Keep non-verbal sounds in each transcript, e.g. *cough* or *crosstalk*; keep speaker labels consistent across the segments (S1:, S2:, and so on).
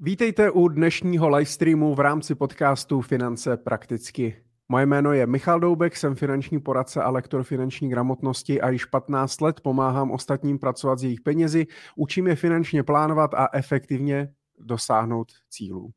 S1: Vítejte u dnešního livestreamu v rámci podcastu Finance prakticky. Moje jméno je Michal Doubek, jsem finanční poradce a lektor finanční gramotnosti a již 15 let pomáhám ostatním pracovat s jejich penězi, učím je finančně plánovat a efektivně dosáhnout cílů.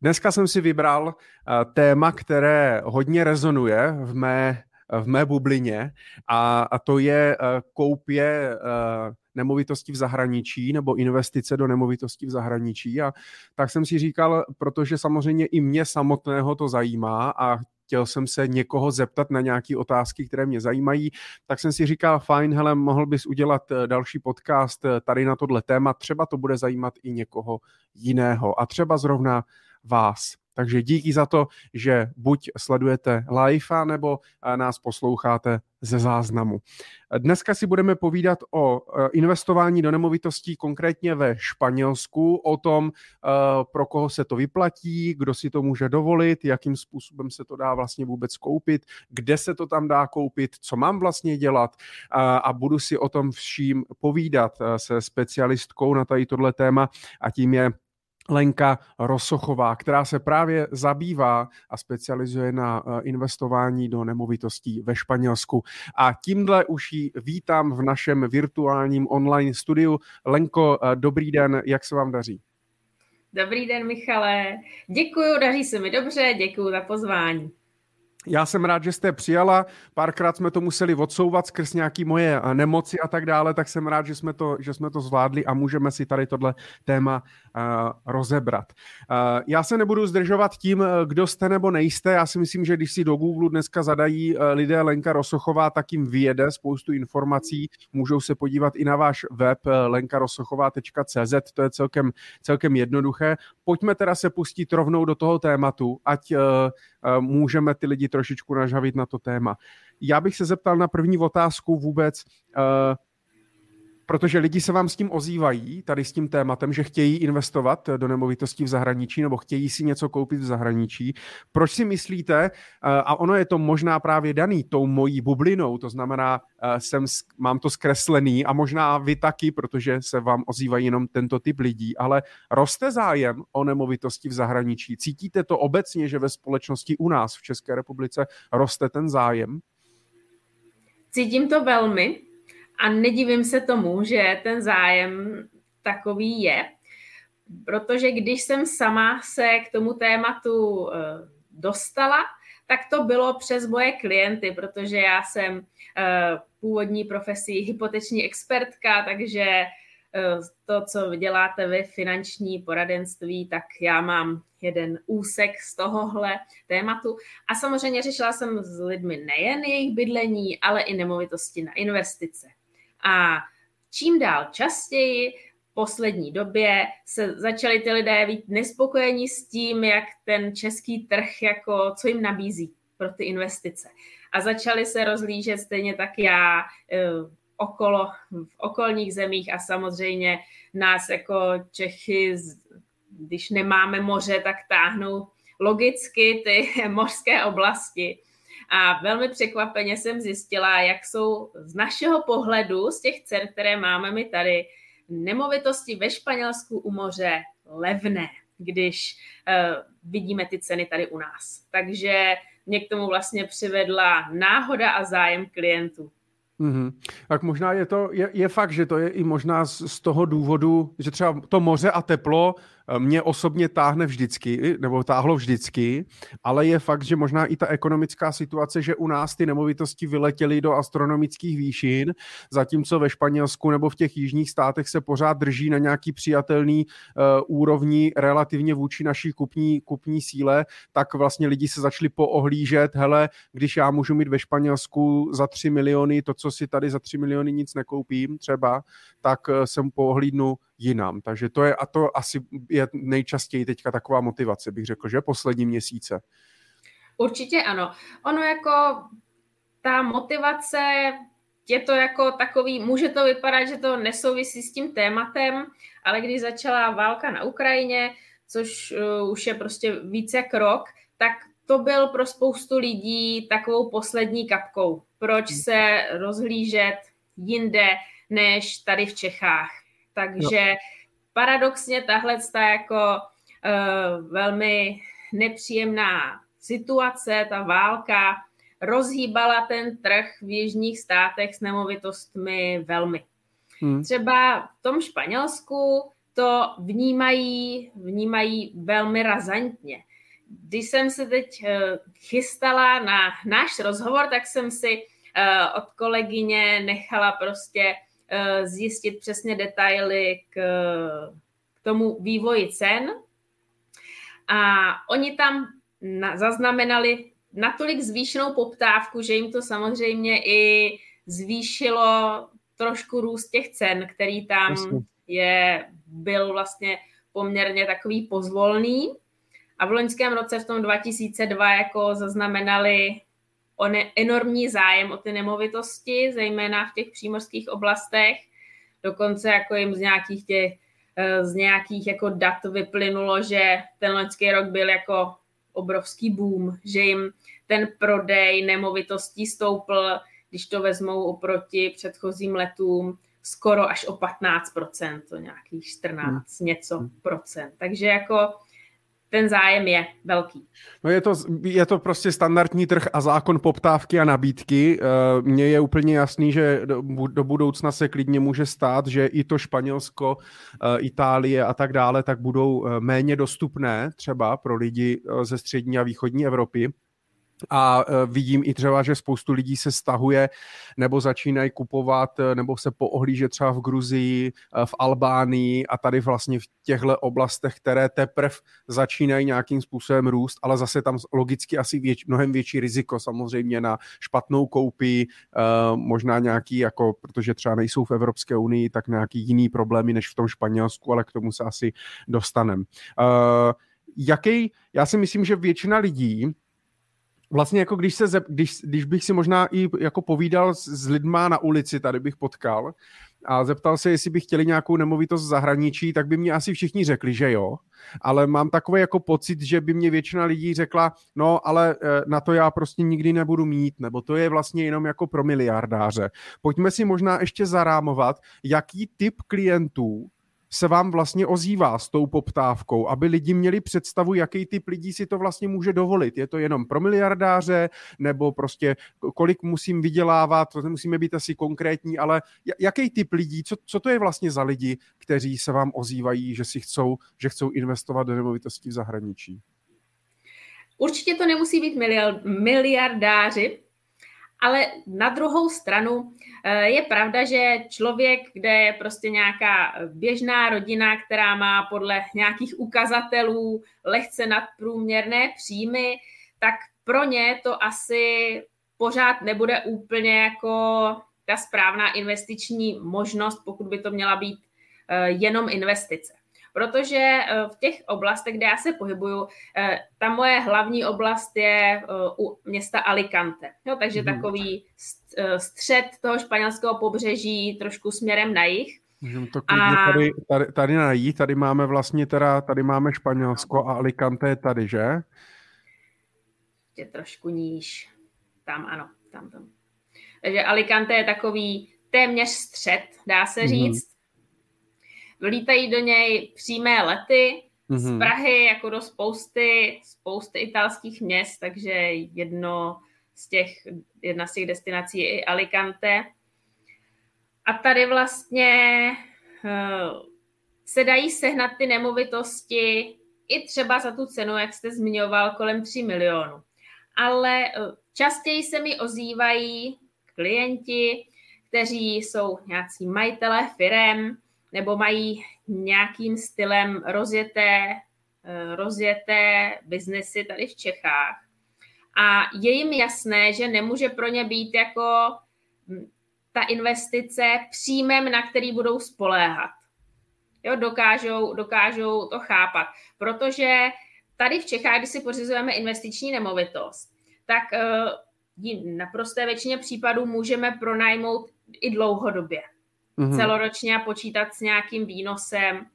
S1: Dneska jsem si vybral eh, téma, které hodně rezonuje v mé, v mé bublině a, a to je eh, koupě eh, nemovitosti v zahraničí nebo investice do nemovitosti v zahraničí. A tak jsem si říkal, protože samozřejmě i mě samotného to zajímá a chtěl jsem se někoho zeptat na nějaké otázky, které mě zajímají, tak jsem si říkal, fajn, hele, mohl bys udělat eh, další podcast tady na tohle téma, třeba to bude zajímat i někoho jiného a třeba zrovna vás. Takže díky za to, že buď sledujete live, nebo eh, nás posloucháte ze záznamu. Dneska si budeme povídat o eh, investování do nemovitostí konkrétně ve Španělsku, o tom, eh, pro koho se to vyplatí, kdo si to může dovolit, jakým způsobem se to dá vlastně vůbec koupit, kde se to tam dá koupit, co mám vlastně dělat a budu si o tom vším povídat se specialistkou na tady tohle téma a tím je Lenka Rosochová, která se právě zabývá a specializuje na eh, investování do nemovitostí ve Španělsku. A tímhle už ji vítám v našem virtuálním online studiu. Lenko, eh, dobrý den, jak se vám daří?
S2: Dobrý den, Michale. Děkuji, daří se mi dobře, děkuji za pozvání.
S1: Já jsem rád, že jste přijala. Párkrát jsme to museli odsouvat skrz nějaké moje eh, nemoci a tak dále, tak jsem rád, že jsme to, že jsme to zvládli a můžeme si tady tohle téma uh, rozebrat. Uh, já se nebudu zdržovat tím, kdo jste nebo nejste. Já si myslím, že když si do Google dneska zadají lidé Lenka Rosochová, tak jim vyjede spoustu informací. Můžou se podívat i na váš web lenkarosochová.cz, to je celkem, celkem jednoduché. Pojďme teda se pustit rovnou do toho tématu, ať uh, můžeme ty lidi trošičku nažavit na to téma. Já bych se zeptal na první otázku vůbec, uh, protože lidi se vám s tím ozývají, tady s tím tématem, že chtějí investovat do nemovitostí v zahraničí nebo chtějí si něco koupit v zahraničí. Proč si myslíte, a ono je to možná právě daný tou mojí bublinou, to znamená, jsem, mám to zkreslený a možná vy taky, protože se vám ozývají jenom tento typ lidí, ale roste zájem o nemovitosti v zahraničí? Cítíte to obecně, že ve společnosti u nás v České republice roste ten zájem?
S2: Cítím to velmi, a nedivím se tomu, že ten zájem takový je, protože když jsem sama se k tomu tématu eh, dostala, tak to bylo přes moje klienty, protože já jsem eh, původní profesí hypoteční expertka, takže eh, to, co děláte vy, finanční poradenství, tak já mám jeden úsek z tohohle tématu. A samozřejmě řešila jsem s lidmi nejen jejich bydlení, ale i nemovitosti na investice. A čím dál častěji v poslední době se začali ty lidé být nespokojení s tím, jak ten český trh, jako co jim nabízí pro ty investice. A začali se rozlížet stejně tak já eh, okolo, v okolních zemích a samozřejmě nás jako Čechy, když nemáme moře, tak táhnou logicky ty *laughs* mořské oblasti. A velmi překvapeně jsem zjistila, jak jsou z našeho pohledu, z těch cen, které máme my tady, nemovitosti ve Španělsku u moře levné, když uh, vidíme ty ceny tady u nás. Takže mě k tomu vlastně přivedla náhoda a zájem klientů.
S1: Mm-hmm. Tak možná je to, je, je fakt, že to je i možná z, z toho důvodu, že třeba to moře a teplo mě osobně táhne vždycky, nebo táhlo vždycky, ale je fakt, že možná i ta ekonomická situace, že u nás ty nemovitosti vyletěly do astronomických výšin, zatímco ve Španělsku nebo v těch jižních státech se pořád drží na nějaký přijatelný uh, úrovni relativně vůči naší kupní, kupní síle, tak vlastně lidi se začali poohlížet, hele, když já můžu mít ve Španělsku za 3 miliony to, co si tady za 3 miliony nic nekoupím třeba, tak uh, jsem poohlídnu jinam. Takže to je, a to asi je nejčastěji teďka taková motivace, bych řekl, že poslední měsíce.
S2: Určitě ano. Ono jako ta motivace je to jako takový, může to vypadat, že to nesouvisí s tím tématem, ale když začala válka na Ukrajině, což uh, už je prostě více jak rok, tak to byl pro spoustu lidí takovou poslední kapkou. Proč se rozhlížet jinde než tady v Čechách. Takže paradoxně tahle jako uh, velmi nepříjemná situace, ta válka, rozhýbala ten trh v jižních státech s nemovitostmi velmi. Hmm. Třeba v tom Španělsku to vnímají, vnímají velmi razantně. Když jsem se teď eh, chystala na náš rozhovor, tak jsem si eh, od kolegyně nechala prostě zjistit přesně detaily k, k tomu vývoji cen. A oni tam na, zaznamenali natolik zvýšenou poptávku, že jim to samozřejmě i zvýšilo trošku růst těch cen, který tam je, byl vlastně poměrně takový pozvolný. A v loňském roce, v tom 2002, jako zaznamenali o ne, enormní zájem o ty nemovitosti, zejména v těch přímořských oblastech. Dokonce jako jim z nějakých těch eh, z nějakých jako dat vyplynulo, že ten loňský rok byl jako obrovský boom, že jim ten prodej nemovitostí stoupl, když to vezmou oproti předchozím letům, skoro až o 15%, to nějakých 14 hmm. něco procent. Takže jako ten zájem je velký.
S1: No je to, je to prostě standardní trh a zákon poptávky a nabídky. Eh, mně je úplně jasný, že do, do budoucna se klidně může stát, že i to Španělsko, eh, Itálie a tak dále, tak budou eh, méně dostupné třeba pro lidi ze střední a východní Evropy a e, vidím i třeba, že spoustu lidí se stahuje nebo začínají kupovat e, nebo se poohlížet třeba v Gruzii, e, v Albánii a tady vlastně v těchto oblastech, které teprve začínají nějakým způsobem růst, ale zase tam logicky asi věč, mnohem větší riziko samozřejmě na špatnou koupi, možná nějaký, jako, protože třeba nejsou v Evropské unii, tak nějaký jiný problémy než v tom Španělsku, ale k tomu se asi dostaneme. Jaký, já si myslím, že většina lidí vlastně jako když, se, když, když bych si možná i jako povídal s, s lidma na ulici, tady bych potkal a zeptal se, jestli by chtěli nějakou nemovitost v zahraničí, tak by mě asi všichni řekli, že jo, ale mám takový jako pocit, že by mě většina lidí řekla, no ale eh, na to já prostě nikdy nebudu mít, nebo to je vlastně jenom jako pro miliardáře. Pojďme si možná ještě zarámovat, jaký typ klientů se vám vlastně ozývá s tou poptávkou, aby lidi měli představu, jaký typ lidí si to vlastně může dovolit. Je to jenom pro miliardáře, nebo prostě kolik musím vydělávat, to nemusíme být asi konkrétní, ale jaký typ lidí, co, co to je vlastně za lidi, kteří se vám ozývají, že si chcou, že chcou investovat do nemovitostí v zahraničí?
S2: Určitě to nemusí být miliardáři, ale na druhou stranu eh, je pravda, že člověk, kde je prostě nějaká běžná rodina, která má podle nějakých ukazatelů lehce nadprůměrné příjmy, tak pro ně to asi pořád nebude úplně jako ta správná investiční možnost, pokud by to měla být eh, jenom investice protože eh, v těch oblastech, kde já se pohybuju, eh, ta moje hlavní oblast je eh, u města Alicante. Jo, takže hmm. takový střed toho španělského pobřeží trošku směrem na jih.
S1: Můžeme to a... tady, tady, tady najít, tady máme vlastně teda, tady máme Španělsko a Alicante je tady, že?
S2: Je trošku níž. Tam, ano, tam, tam. Takže Alicante je takový téměř střed, dá se mhm. říct vlítají do něj přímé lety mm-hmm. z mhm. Prahy jako do spousty, spousty italských měst, takže jedno z těch, jedna z těch destinací je i Alicante. A tady vlastně uh, se dají sehnat ty nemovitosti i třeba za tu cenu, jak jste zmiňoval, kolem 3 milionů. Ale uh, častěji se mi ozývají klienti, kteří jsou nějací majitelé firem, nebo mají nějakým stylem rozjeté, eh, rozjeté biznesy tady v Čechách. A je jim jasné, že nemůže pro ně být jako hm, ta investice příjmem, na který budou spoléhat. Jo, dokážou, dokážou to chápat. Protože tady v Čechách, když si pořizujeme investiční nemovitost, tak uh, na prosté většině případů můžeme pronajmout i dlouhodobě mm-hmm. celoročně a počítat s nějakým výnosem.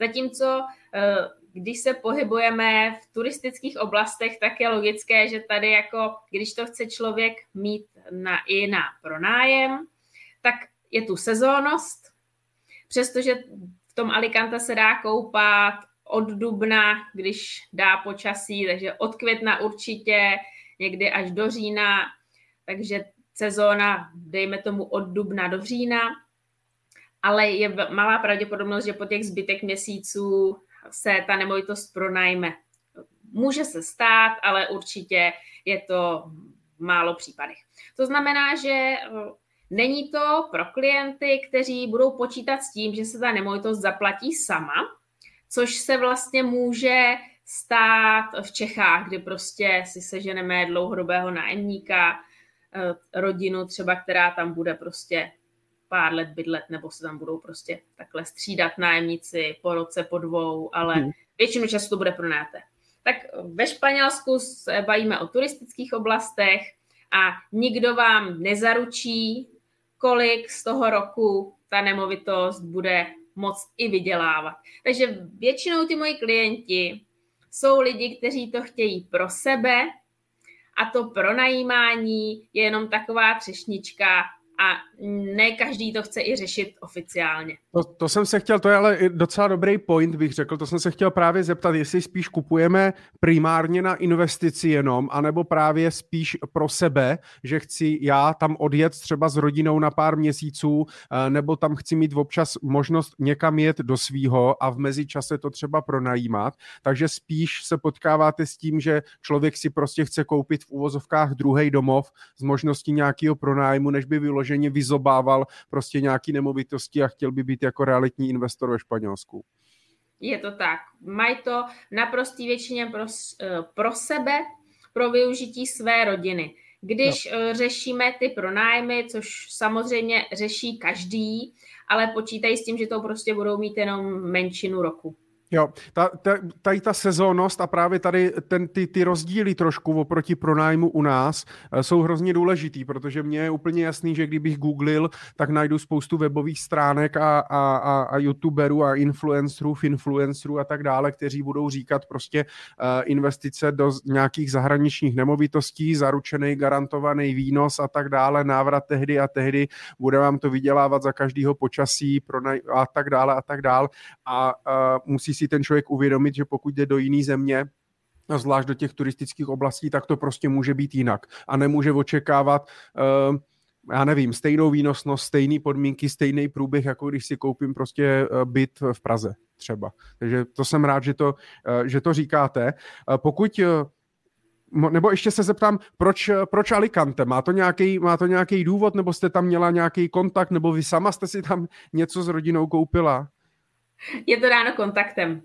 S2: Zatímco eh, když se pohybujeme v turistických oblastech, tak je logické, že tady jako, když to chce člověk mít na, i na pronájem, tak je tu sezónnost, přestože v tom Alicante se dá koupat od dubna, když dá počasí, takže od května určitě, někdy až do října, takže sezóna, dejme tomu od dubna do října, ale je malá pravděpodobnost, že po těch zbytek měsíců se ta nemovitost pronajme. Může se stát, ale určitě je to v málo případech. To znamená, že eh, není to pro klienty, kteří budou počítat s tím, že se ta nemovitost zaplatí sama, což se vlastně může stát v Čechách, kdy prostě si seženeme dlouhodobého nájemníka, eh, rodinu třeba, která tam bude prostě pár let bydlet, nebo se tam budou prostě takhle střídat nájemníci po roce, po dvou, ale hmm. většinu času to bude pronáté. Tak ve Španělsku se bavíme o turistických oblastech a nikdo vám nezaručí, kolik z toho roku ta nemovitost bude moc i vydělávat. Takže většinou ty moji klienti jsou lidi, kteří to chtějí pro sebe a to pronajímání je jenom taková třešnička a ne každý to chce i řešit oficiálně.
S1: To, to jsem se chtěl, to je ale docela dobrý point, bych řekl, to jsem se chtěl právě zeptat, jestli spíš kupujeme primárně na investici jenom, anebo právě spíš pro sebe, že chci já tam odjet třeba s rodinou na pár měsíců, eh, nebo tam chci mít občas možnost někam jet do svýho a v mezičase to třeba pronajímat, takže spíš se potkáváte s tím, že člověk si prostě chce koupit v uvozovkách druhý domov s možností nějakého pronájmu, než by vyloženě vyzobával prostě nějaký nemovitosti a chtěl by být jako realitní investor ve Španělsku.
S2: Je to tak. Mají to naprostý většině pro, eh, pro sebe, pro využití své rodiny. Když no. řešíme ty pronájmy, což samozřejmě řeší každý, ale počítají s tím, že to prostě budou mít jenom menšinu roku.
S1: Jo, ta, ta, tady ta sezónnost a právě tady ten, ty, ty rozdíly trošku oproti pronájmu u nás eh, jsou hrozně důležitý, protože mně je úplně jasný, že kdybych googlil, tak najdu spoustu webových stránek a, a, a, a youtuberů a influencerů, influencerů a tak dále, kteří budou říkat prostě uh, investice do nějakých zahraničních nemovitostí, zaručený, garantovaný výnos a tak dále, návrat tehdy a tehdy, bude vám to vydělávat za každého počasí pronaj- a tak dále a tak dále a uh, musí si ten člověk uvědomit, že pokud jde do jiné země, a zvlášť do těch turistických oblastí, tak to prostě může být jinak. A nemůže očekávat, uh, já nevím, stejnou výnosnost, stejné podmínky, stejný průběh, jako když si koupím prostě uh, byt v Praze třeba. Takže to jsem rád, že to, uh, že to říkáte. Pokud nebo ještě se zeptám, proč, proč Alicante? Má to, nějaký, má to nějaký důvod, nebo jste tam měla nějaký kontakt, nebo vy sama jste si tam něco s rodinou koupila? *laughs*
S2: Je to dáno kontaktem.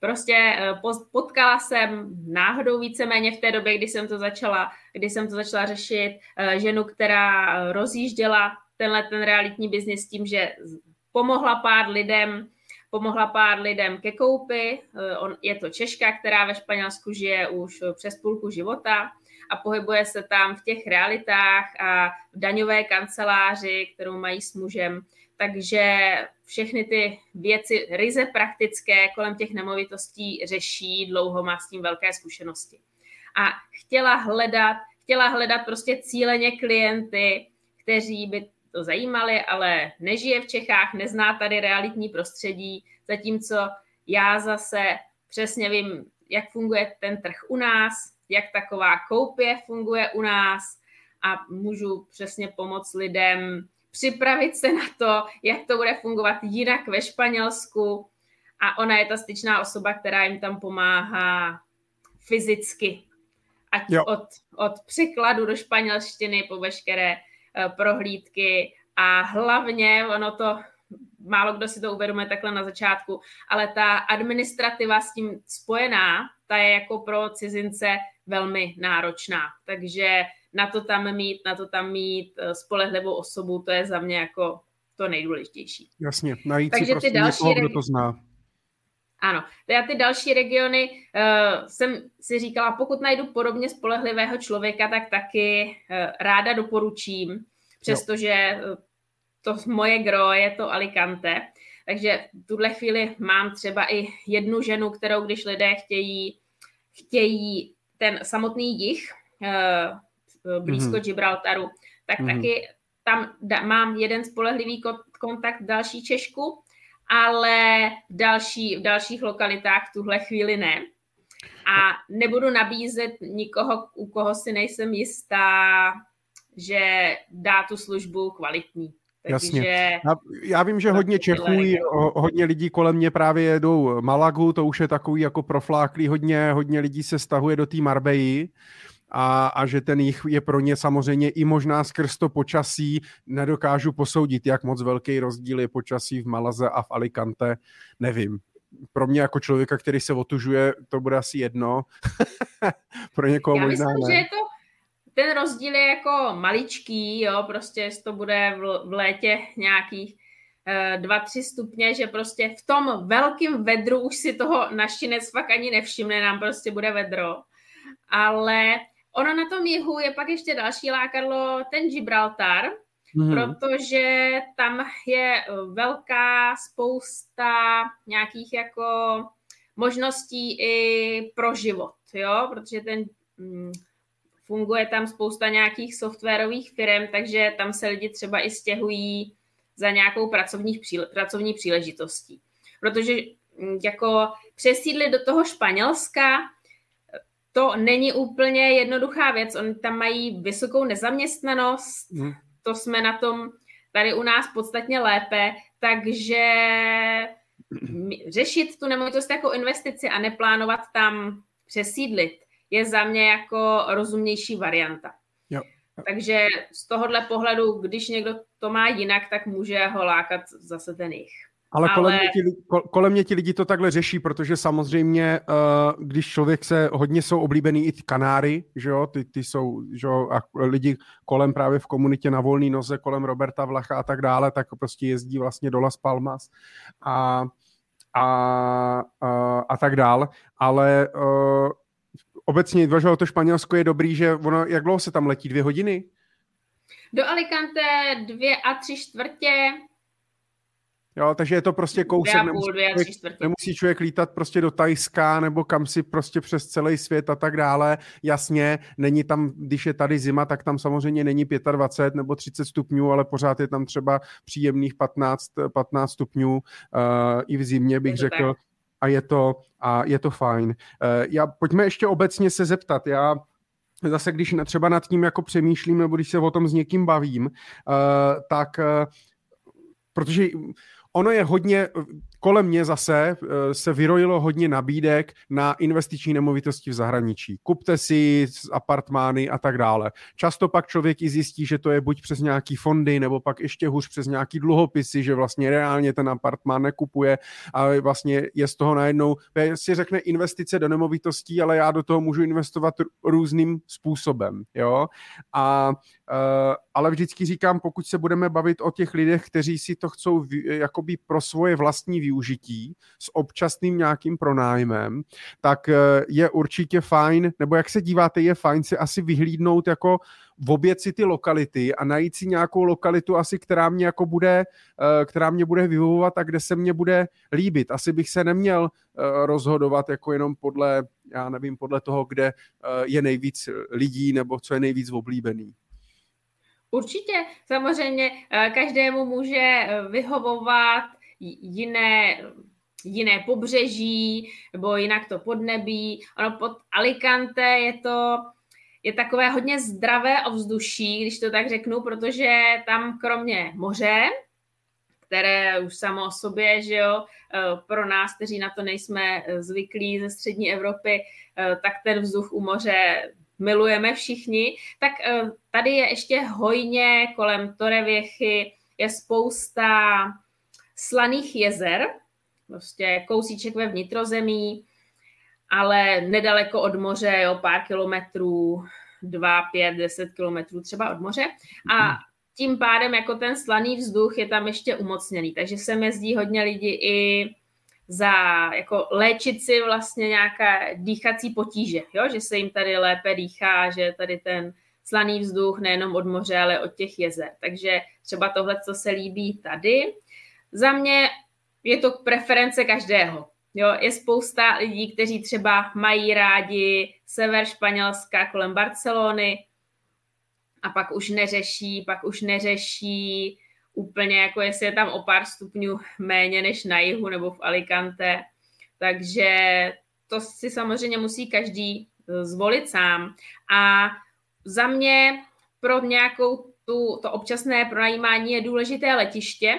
S2: Prostě eh, potkala jsem náhodou víceméně v té době, kdy jsem to začala, kdy jsem to začala řešit, eh, ženu, která eh, rozjížděla tenhle ten realitní biznis tím, že pomohla pár lidem, pomohla pár lidem ke koupi. On, je to Češka, která ve Španělsku žije už přes půlku života a pohybuje se tam v těch realitách a v daňové kanceláři, kterou mají s mužem. Takže všechny ty věci ryze praktické kolem těch nemovitostí řeší, dlouho má s tím velké zkušenosti. A chtěla hledat, chtěla hledat prostě cíleně klienty, kteří by to zajímali, ale nežije v Čechách, nezná tady realitní prostředí, zatímco já zase přesně vím, jak funguje ten trh u nás, jak taková koupě funguje u nás a můžu přesně pomoct lidem připravit se na to, jak to bude fungovat jinak ve Španělsku a ona je ta styčná osoba, která jim tam pomáhá fyzicky. Ať od, od překladu do španělštiny po veškeré uh, prohlídky a hlavně ono to, málo kdo si to uvědomuje takhle na začátku, ale ta administrativa s tím spojená, ta je jako pro cizince velmi náročná. Takže na to tam mít, na to tam mít eh, spolehlivou osobu, to je za mě jako to nejdůležitější.
S1: Jasně, najít Takže si prostě ty další někoho, kdo to zná.
S2: Ano, já ty další regiony uh, jsem si říkala, pokud najdu podobně spolehlivého člověka, tak taky uh, ráda doporučím, přestože uh, to moje gro je to Alicante. Takže v tuhle chvíli mám třeba i jednu ženu, kterou když lidé chtějí, chtějí ten samotný jich, uh, blízko mm-hmm. Gibraltaru, tak mm-hmm. taky tam da, mám jeden spolehlivý kontakt další Češku ale v, další, v dalších lokalitách v tuhle chvíli ne. A nebudu nabízet nikoho, u koho si nejsem jistá, že dá tu službu kvalitní.
S1: Takže Jasně. Já, já vím, že hodně Čechů, hodně lidí kolem mě právě jedou Malagu, to už je takový jako profláklý, hodně, hodně lidí se stahuje do té Marbeji a, a že ten jich je pro ně samozřejmě i možná skrz to počasí, nedokážu posoudit, jak moc velký rozdíl je počasí v Malaze a v Alicante, nevím. Pro mě jako člověka, který se otužuje, to bude asi jedno. *laughs* pro někoho Já možná myslím,
S2: ne. že je to ten rozdíl je jako maličký, jo, prostě to bude v, v létě nějakých 2-3 eh, stupně, že prostě v tom velkém vedru už si toho našinec fakt ani nevšimne, nám prostě bude vedro. Ale ono na tom jihu je pak ještě další lákadlo, ten Gibraltar, mm-hmm. protože tam je velká spousta nějakých jako možností i pro život, jo, protože ten mm, funguje tam spousta nějakých softwarových firm, takže tam se lidi třeba i stěhují za nějakou pracovní, příle, pracovní příležitostí. Protože mm, jako přesídlit do toho Španělska, to není úplně jednoduchá věc. Oni tam mají vysokou nezaměstnanost, hmm. to jsme na tom tady u nás podstatně lépe, takže řešit tu nemovitost jako investici a neplánovat tam přesídlit je za mě jako rozumnější varianta. Jo. Takže z tohohle pohledu, když někdo to má jinak, tak může ho lákat zase ten jich.
S1: Ale, Ale... Kolem, mě ti, kolem mě ti lidi to takhle řeší, protože samozřejmě, uh, když člověk se, hodně jsou oblíbený i ty Kanáry, že jo, ty, ty jsou, že jo, a lidi kolem právě v komunitě na volný noze, kolem Roberta Vlacha a tak dále, tak prostě jezdí vlastně do Las Palmas a, a, a, a tak dál. Ale uh, obecně, že to Španělsko je dobrý, že ono, jak dlouho se tam letí? Dvě hodiny?
S2: Do Alicante dvě a tři čtvrtě.
S1: Jo, takže je to prostě kousek, nemusí, člověk, nemusí člověk lítat prostě do Tajska nebo kam si prostě přes celý svět a tak dále. Jasně, není tam, když je tady zima, tak tam samozřejmě není 25 nebo 30 stupňů, ale pořád je tam třeba příjemných 15, 15 stupňů uh, i v zimě bych řekl. Tak a je to, a je to fajn. Eh, já, pojďme ještě obecně se zeptat. Já zase, když třeba nad tím jako přemýšlím, nebo když se o tom s někým bavím, eh, tak eh, protože ono je hodně, kolem mě zase eh, se vyrojilo hodně nabídek na investiční nemovitosti v zahraničí. Kupte si apartmány a tak dále. Často pak člověk i zjistí, že to je buď přes nějaký fondy, nebo pak ještě hůř přes nějaký dluhopisy, že vlastně reálně ten apartmán nekupuje a vlastně je z toho najednou, si řekne investice do nemovitostí, ale já do toho můžu investovat různým způsobem. Jo? A Uh, ale vždycky říkám, pokud se budeme bavit o těch lidech, kteří si to chcou jakoby pro svoje vlastní využití s občasným nějakým pronájmem, tak uh, je určitě fajn, nebo jak se díváte, je fajn si asi vyhlídnout jako v obět si ty lokality a najít si nějakou lokalitu asi, která mě jako bude, uh, která mě bude vyhovovat a kde se mě bude líbit. Asi bych se neměl rozhodovat jako jenom podle, já nevím, podle toho, kde je nejvíc lidí nebo co je nejvíc oblíbený.
S2: Určitě, samozřejmě eh, každému může eh, vyhovovat jiné, jiné pobřeží nebo jinak to podnebí. Ono pod Alicante je to je takové hodně zdravé ovzduší, když to tak řeknu, protože tam kromě moře, které už samo o sobě, že jo, eh, pro nás, kteří na to nejsme zvyklí ze střední Evropy, tak ten vzduch u moře milujeme všichni, tak eh, tady je ještě hojně kolem Torevěchy, je spousta slaných jezer, prostě kousíček ve vnitrozemí, ale nedaleko od moře, jo, pár kilometrů, dva, pět, deset kilometrů třeba od moře. A tím pádem jako ten slaný vzduch je tam ještě umocněný, takže se jezdí hodně lidí i za jako léčit si vlastně nějaké dýchací potíže, jo? že se jim tady lépe dýchá, že tady ten slaný vzduch nejenom od moře, ale od těch jezer. Takže třeba tohle, co se líbí tady. Za mě je to preference každého. Jo, je spousta lidí, kteří třeba mají rádi sever Španělska kolem Barcelony a pak už neřeší, pak už neřeší úplně jako jestli je tam o pár stupňů méně než na jihu nebo v Alicante. Takže to si samozřejmě musí každý eh, zvolit sám. A za mě pro nějakou tu, to občasné pronajímání je důležité letiště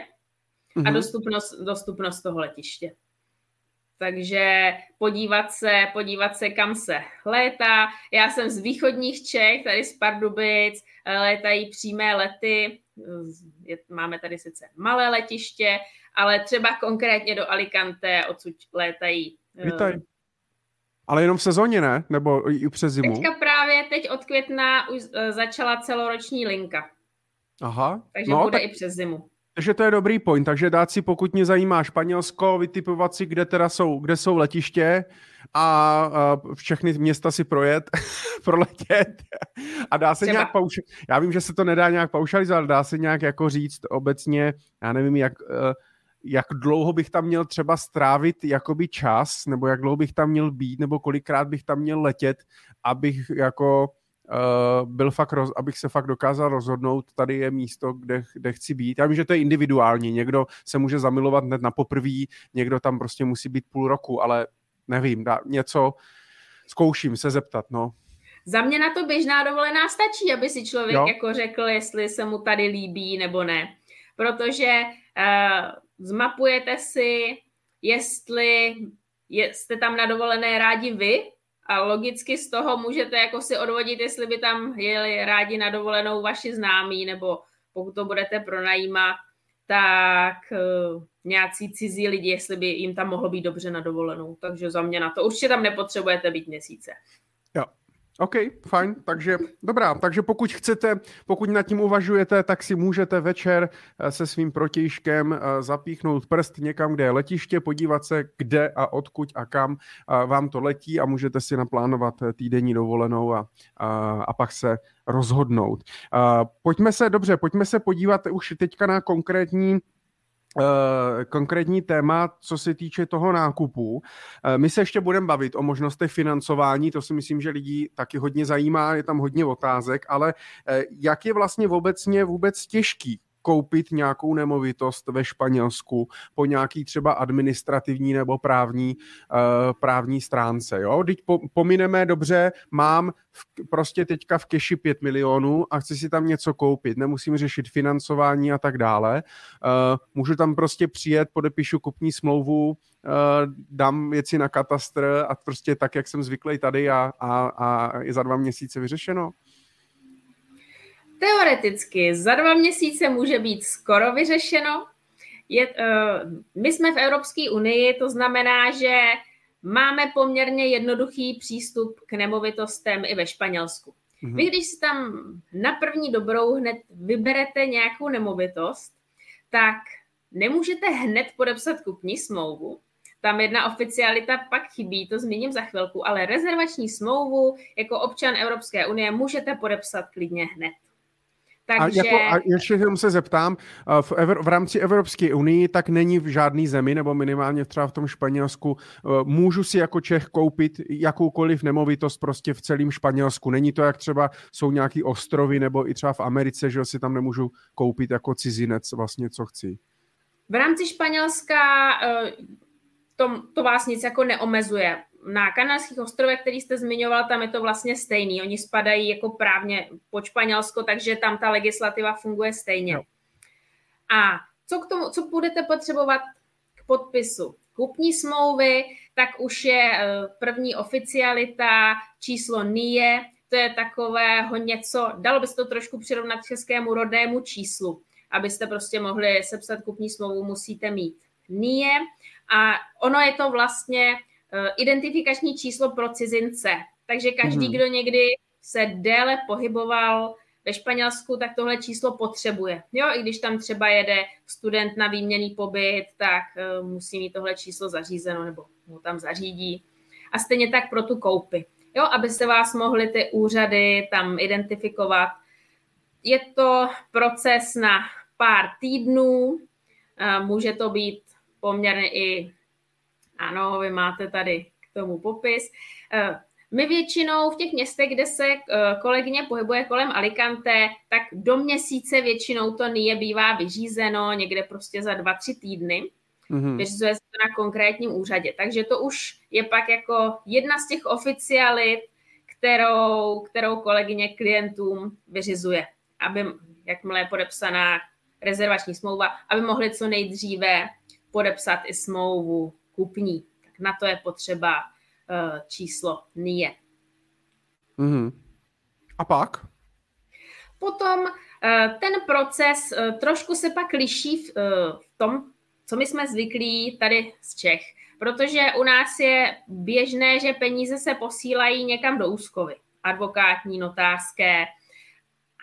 S2: mm-hmm. a mhm. dostupnost, dostupnost toho letiště. Takže podívat se, podívat se, kam se létá. Já jsem z východních Čech, tady z Pardubic, létají přímé lety. Máme tady sice malé letiště, ale třeba konkrétně do Alicante, odsud létají.
S1: Vítaj. Eh, ale jenom v sezóně, ne? Nebo i přes zimu?
S2: Teďka právě teď od května už eh, začala celoroční linka.
S1: Aha.
S2: Takže no, bude tak... i přes zimu.
S1: Takže to je dobrý point. Takže dát si, pokud mě zajímá Španělsko, vytipovat si, kde teda jsou, kde jsou letiště a, a všechny města si projet, *laughs* proletět a dá se Třeba. nějak paušalizovat. Já vím, že se to nedá nějak paušalizovat, dá se nějak jako říct obecně, já nevím, jak, eh, jak dlouho bych tam měl třeba strávit jakoby čas, nebo jak dlouho bych tam měl být, nebo kolikrát bych tam měl letět, abych jako uh, byl fakt, roz, abych se fakt dokázal rozhodnout, tady je místo, kde, kde chci být. Já vím, že to je individuální, někdo se může zamilovat hned na poprví, někdo tam prostě musí být půl roku, ale nevím, dá, něco zkouším se zeptat, no.
S2: Za mě na to běžná dovolená stačí, aby si člověk jo. jako řekl, jestli se mu tady líbí nebo ne. Protože uh, zmapujete si, jestli jste tam na dovolené rádi vy, a logicky z toho můžete jako si odvodit, jestli by tam jeli rádi na dovolenou vaši známí, nebo pokud to budete pronajímat, tak uh, nějací cizí lidi, jestli by jim tam mohlo být dobře na dovolenou. Takže za mě na to určitě tam nepotřebujete být měsíce.
S1: Jo, OK, fajn, takže dobrá, takže pokud chcete, pokud nad tím uvažujete, tak si můžete večer eh, se svým protějškem eh, zapíchnout prst někam, kde je letiště, podívat se, kde a odkud a kam eh, vám to letí a můžete si naplánovat týdenní dovolenou a, a, a pak se rozhodnout. Pojďme se, dobře, pojďme se podívat už teďka na konkrétní konkrétní téma, co se týče toho nákupu. Uh, my se ještě budeme bavit o možnostech financování, to si myslím, že lidí taky hodně zajímá, je tam hodně otázek, ale uh, jak je vlastně obecně vůbec těžký koupit nějakou nemovitost ve Španělsku po nějaký třeba administrativní nebo právní, uh, právní stránce. Jo? Teď po, pomineme dobře, mám v, prostě teďka v keši 5 milionů a chci si tam něco koupit, nemusím řešit financování a tak dále. Uh, můžu tam prostě přijet, podepíšu kupní smlouvu, uh, dám věci na katastr a prostě tak, jak jsem zvyklý tady a, a, a je za dva měsíce vyřešeno.
S2: Teoreticky za dva měsíce může být skoro vyřešeno. Je, uh, my jsme v Evropské unii, to znamená, že máme poměrně jednoduchý přístup k nemovitostem i ve Španělsku. Mm-hmm. Vy, když si tam na první dobrou hned vyberete nějakou nemovitost, tak nemůžete hned podepsat kupní smlouvu. Tam jedna oficialita pak chybí, to zmíním za chvilku, ale rezervační smlouvu jako občan Evropské unie můžete podepsat klidně hned.
S1: Takže... A, jako, a ještě jenom se zeptám, v, Evr- v rámci Evropské unii tak není v žádný zemi, nebo minimálně třeba v tom Španělsku, e, můžu si jako Čech koupit jakoukoliv nemovitost prostě v celém Španělsku. Není to jak třeba jsou nějaký ostrovy, nebo i třeba v Americe, že si tam nemůžu koupit jako cizinec vlastně, co chci.
S2: V rámci Španělska e, to, to vás nic jako neomezuje na kanárských ostrovech, který jste zmiňoval, tam je to vlastně stejný. Oni spadají jako právně pod Španělsko, takže tam ta legislativa funguje stejně. No. A co k tomu, co budete potřebovat k podpisu? Kupní smlouvy, tak už je eh, první oficialita, číslo NIE, to je takového něco, dalo by se to trošku přirovnat českému rodnému číslu. Abyste prostě mohli sepsat kupní smlouvu, musíte mít NIE. A ono je to vlastně identifikační číslo pro cizince. Takže každý, hmm. kdo někdy se déle pohyboval ve Španělsku, tak tohle číslo potřebuje. Jo, i když tam třeba jede student na výměný pobyt, tak uh, musí mít tohle číslo zařízeno nebo mu tam zařídí. A stejně tak pro tu koupy. Jo, aby se vás mohly ty úřady tam identifikovat. Je to proces na pár týdnů, může to být poměrně i ano, vy máte tady k tomu popis. Eh, My většinou v těch městech, kde se eh, kolegyně pohybuje kolem Alicante, tak do měsíce většinou to NIE bývá vyřízeno někde prostě za dva, tři týdny. Mm-hmm. Vyřizuje se to na konkrétním úřadě. Takže to už je pak jako jedna z těch oficialit, kterou, kterou kolegyně klientům vyřizuje, aby, jakmile je podepsaná rezervační smlouva, aby mohli co nejdříve podepsat i smlouvu kupní. Tak na to je potřeba uh, číslo NIE.
S1: Mm-hmm. A pak?
S2: Potom uh, ten proces uh, trošku se pak liší v, tom, co my jsme zvyklí tady z Čech. Protože u nás je běžné, že peníze se posílají někam do úschovy. Advokátní, notářské,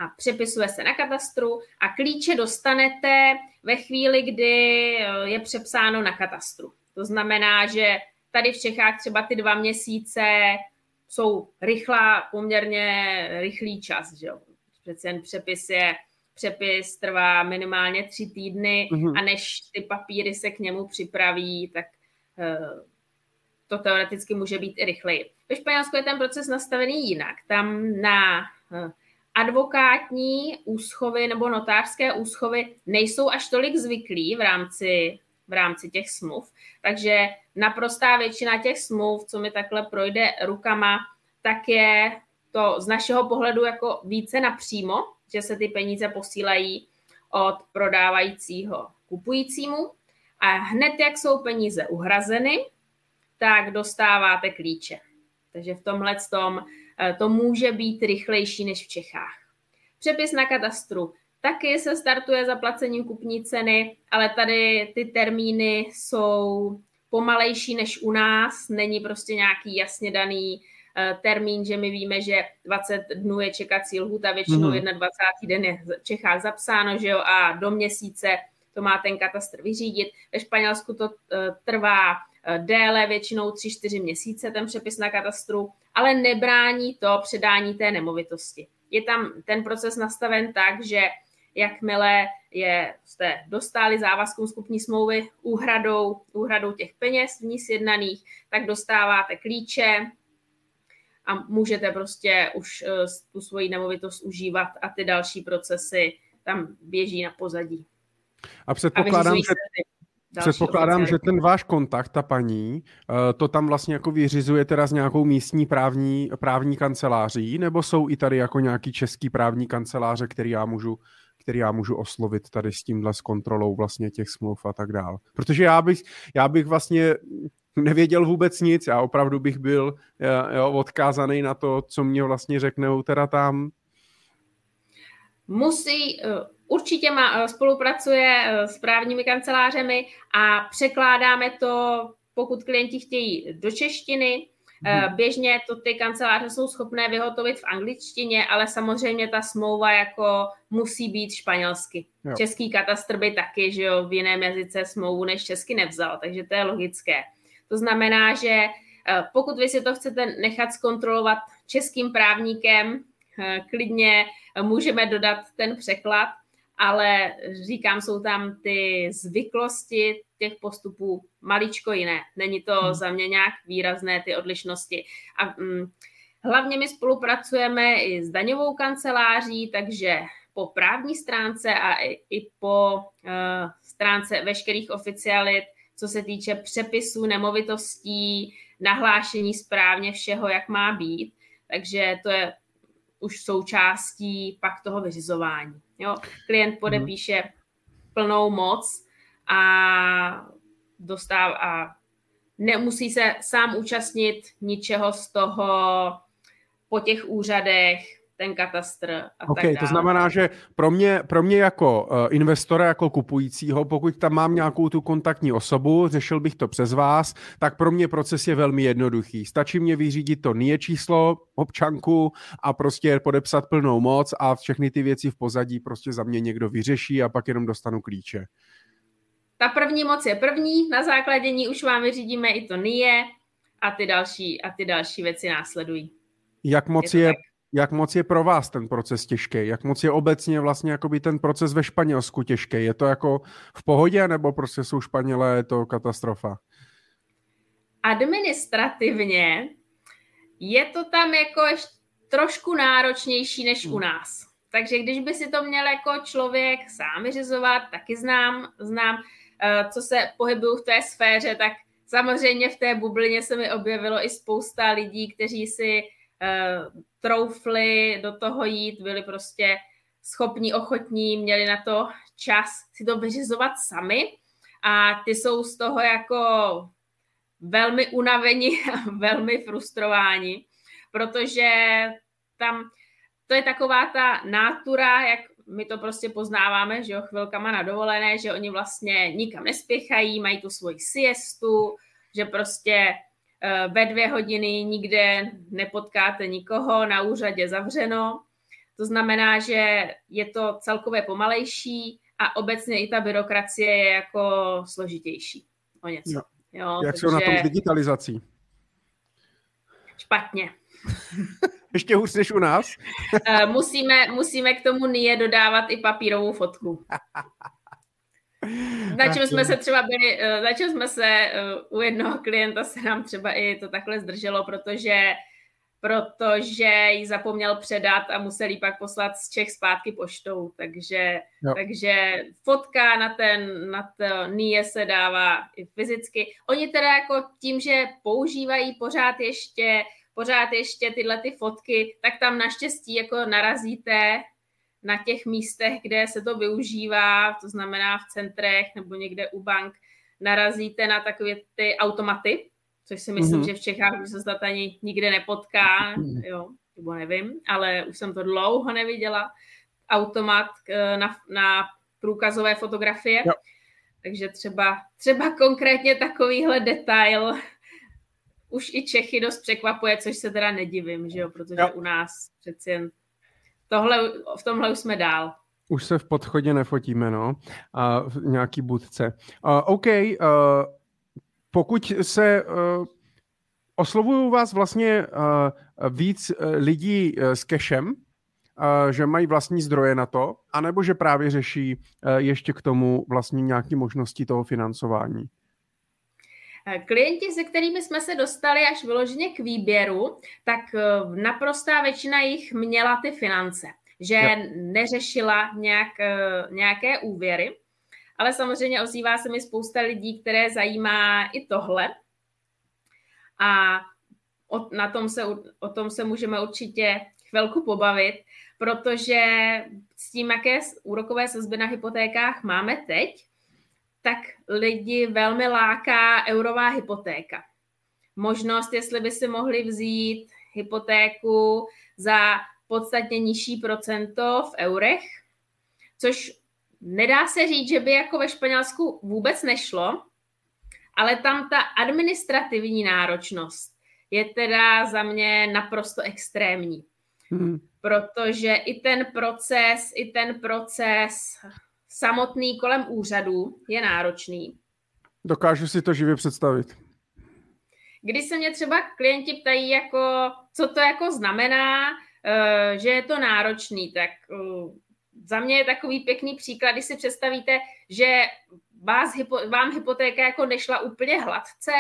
S2: a přepisuje se na katastru a klíče dostanete ve chvíli, kdy eh, je přepsáno na katastru. To znamená, že tady v Čechách třeba ty dva měsíce jsou rychlá, poměrně rychlý čas, že jo. Přece jen přepis je, přepis trvá minimálně tři týdny mm-hmm. a než ty papíry se k němu připraví, tak uh, to teoreticky může být i rychleji. Ve Španělsku je ten proces nastavený jinak. Tam na uh, advokátní úschovy nebo notářské úschovy nejsou až tolik zvyklí v rámci, v rámci těch smluv. Takže naprostá většina těch smluv, co mi takhle projde rukama, tak je to z našeho pohledu jako více napřímo, že se ty peníze posílají od prodávajícího kupujícímu a hned, jak jsou peníze uhrazeny, tak dostáváte klíče. Takže v tomhle tom Eh, to může být rychlejší než v Čechách. Přepis na katastru taky se startuje zaplacením kupní ceny, ale tady ty termíny jsou pomalejší než u nás, není prostě nějaký jasně daný eh, termín, že my víme, že 20 dnů je čekací lhuta, většinou mm-hmm. 21. den je v Čechách zapsáno, že jo, a do měsíce to má ten katastr vyřídit. Ve Španělsku to eh, trvá déle, většinou 3-4 měsíce ten přepis na katastru, ale nebrání to předání té nemovitosti. Je tam ten proces nastaven tak, že jakmile je, jste dostali závazkům skupní smlouvy úhradou, úhradou těch peněz v ní sjednaných, tak dostáváte klíče a můžete prostě už uh, tu svoji nemovitost užívat a ty další procesy tam běží na pozadí.
S1: A předpokládám, a že Předpokládám, že ten váš kontakt, ta paní, eh, to tam vlastně jako vyřizuje teda s nějakou místní právní, právní kanceláří, nebo jsou i tady jako nějaký český právní kanceláře, který já můžu který já můžu oslovit tady s tímhle s kontrolou vlastně těch smluv a tak dál. Protože já bych, já bych vlastně nevěděl vůbec nic, já opravdu bych byl eh, jo, odkázaný na to, co mě vlastně řeknou teda tam.
S2: Musí, eh, Určitě má, eh, spolupracuje s právními kancelářemi a překládáme to, pokud klienti chtějí do češtiny. Hmm. Běžně to ty kanceláře jsou schopné vyhotovit v angličtině, ale samozřejmě ta smlouva jako musí být španělsky. Jo. Český katastr by taky, že jo, v jiném jazyce smlouvu než česky nevzal, takže to je logické. To znamená, že pokud vy si to chcete nechat zkontrolovat českým právníkem, klidně můžeme dodat ten překlad ale říkám, jsou tam ty zvyklosti těch postupů maličko jiné. Není to hmm. za mě nějak výrazné ty odlišnosti. A hm, hlavně my spolupracujeme i s daňovou kanceláří, takže po právní stránce a i, i po uh, stránce veškerých oficialit, co se týče přepisů nemovitostí, nahlášení správně všeho, jak má být. Takže to je už součástí pak toho vyřizování. Jo? Klient mhm. podepíše plnou moc a dostává a nemusí se sám účastnit ničeho z toho po těch úřadech, ten katastr a
S1: okay, tak dále. to znamená, že pro mě, pro mě jako uh, investora, jako kupujícího, pokud tam mám nějakou tu kontaktní osobu, řešil bych to přes vás, tak pro mě proces je velmi jednoduchý. Stačí mě vyřídit to NIE číslo, občanku a prostě podepsat plnou moc a všechny ty věci v pozadí prostě za mě někdo vyřeší a pak jenom dostanu klíče.
S2: Ta první moc je první, na základě ní už vám vyřídíme i to NIE a ty další, a ty další věci následují.
S1: Jak moc je, je jak moc je pro vás ten proces těžký? Jak moc je obecně vlastně jakoby ten proces ve Španělsku těžký? Je to jako v pohodě, nebo prostě jsou Španělé, je to katastrofa?
S2: Administrativně je to tam jako trošku náročnější než u hmm. nás. Takže když by si to měl jako člověk sám vyřizovat, taky znám, znám, eh, co se pohybují v té sféře, tak samozřejmě v té bublině se mi objevilo i spousta lidí, kteří si troufli do toho jít, byli prostě schopní, ochotní, měli na to čas si to vyřizovat sami. A ty jsou z toho jako velmi unaveni *laughs* a velmi frustrováni, protože tam to je taková ta nátura, jak my to prostě poznáváme, že jo, chvilkama na dovolené, že oni vlastně nikam nespěchají, mají tu svoji siestu, že prostě eh, ve dvě hodiny nikde nepotkáte nikoho, na úřadě zavřeno. To znamená, že je to celkově pomalejší a obecně i ta byrokracie je jako složitější o něco. Jo.
S1: Jo, Jak takže... jsou na tom s digitalizací?
S2: Špatně. *laughs*
S1: Ještě hůř než u nás?
S2: Eh, musíme, musíme k tomu NIE dodávat i papírovou fotku. *laughs* Na čem jsme se třeba byli, eh, na čem jsme se eh, u jednoho klienta se nám třeba i to takhle zdrželo, protože protože ji zapomněl předat a musel ji pak poslat z Čech zpátky poštou. Takže, takže fotka na ten, na to NIE se dává i fyzicky. Oni teda jako tím, že používají pořád ještě, pořád ještě tyhle ty fotky, tak tam naštěstí jako narazíte na těch místech, kde se to využívá, to znamená v centrech nebo někde u bank, narazíte na takové ty automaty, což si myslím, mm-hmm. že v Čechách už se snad ani nikde nepotká, mm. jo, nebo nevím, ale už jsem to dlouho neviděla, automat eh, na, na průkazové fotografie, jo. takže třeba, třeba konkrétně takovýhle detail už i Čechy dost překvapuje, což se teda nedivím, že jo, protože jo. u nás přeci jen tohle, v tomhle už jsme dál.
S1: Už se v podchodě nefotíme, no, a v nějaký budce. Uh, OK, uh, pokud se uh, oslovují vás vlastně uh, víc uh, lidí uh, s cashem, uh, že mají vlastní zdroje na to, anebo že právě řeší uh, ještě k tomu vlastně nějaké možnosti toho financování?
S2: Klienti, se kterými jsme se dostali až vyloženě k výběru, tak naprostá většina jich měla ty finance, že jo. neřešila nějak, nějaké úvěry ale samozřejmě ozývá se mi spousta lidí, které zajímá i tohle. A o, na tom se, o tom se můžeme určitě chvilku pobavit, protože s tím, jaké úrokové sazby na hypotékách máme teď, tak lidi velmi láká eurová hypotéka. Možnost, jestli by si mohli vzít hypotéku za podstatně nižší procento v eurech, což Nedá se říct, že by jako ve Španělsku vůbec nešlo, ale tam ta administrativní náročnost je teda za mě naprosto extrémní. Hmm. Protože i ten proces, i ten proces samotný kolem úřadu je náročný.
S1: Dokážu si to živě představit.
S2: Když se mě třeba klienti ptají, jako, co to jako znamená, eh, že je to náročný, tak eh, za mě je takový pěkný příklad, když si představíte, že vás, vám hypotéka jako nešla úplně hladce,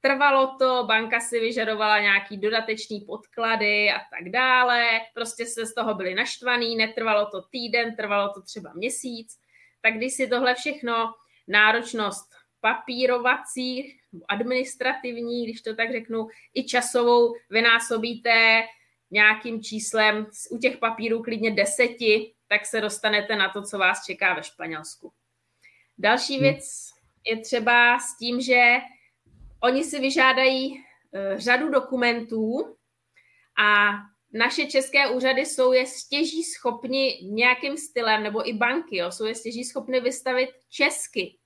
S2: trvalo to, banka si vyžadovala nějaký dodatečný podklady a tak dále, prostě se z toho byli naštvaný, netrvalo to týden, trvalo to třeba měsíc, tak když si tohle všechno, náročnost papírovací, administrativní, když to tak řeknu, i časovou vynásobíte nějakým číslem, u těch papírů klidně deseti, tak se dostanete na to, co vás čeká ve Španělsku. Další hmm. věc je třeba s tím, že oni si vyžádají uh, řadu dokumentů a naše české úřady jsou je stěží schopni nějakým stylem, nebo i banky, jo, jsou je stěží schopny vystavit česky.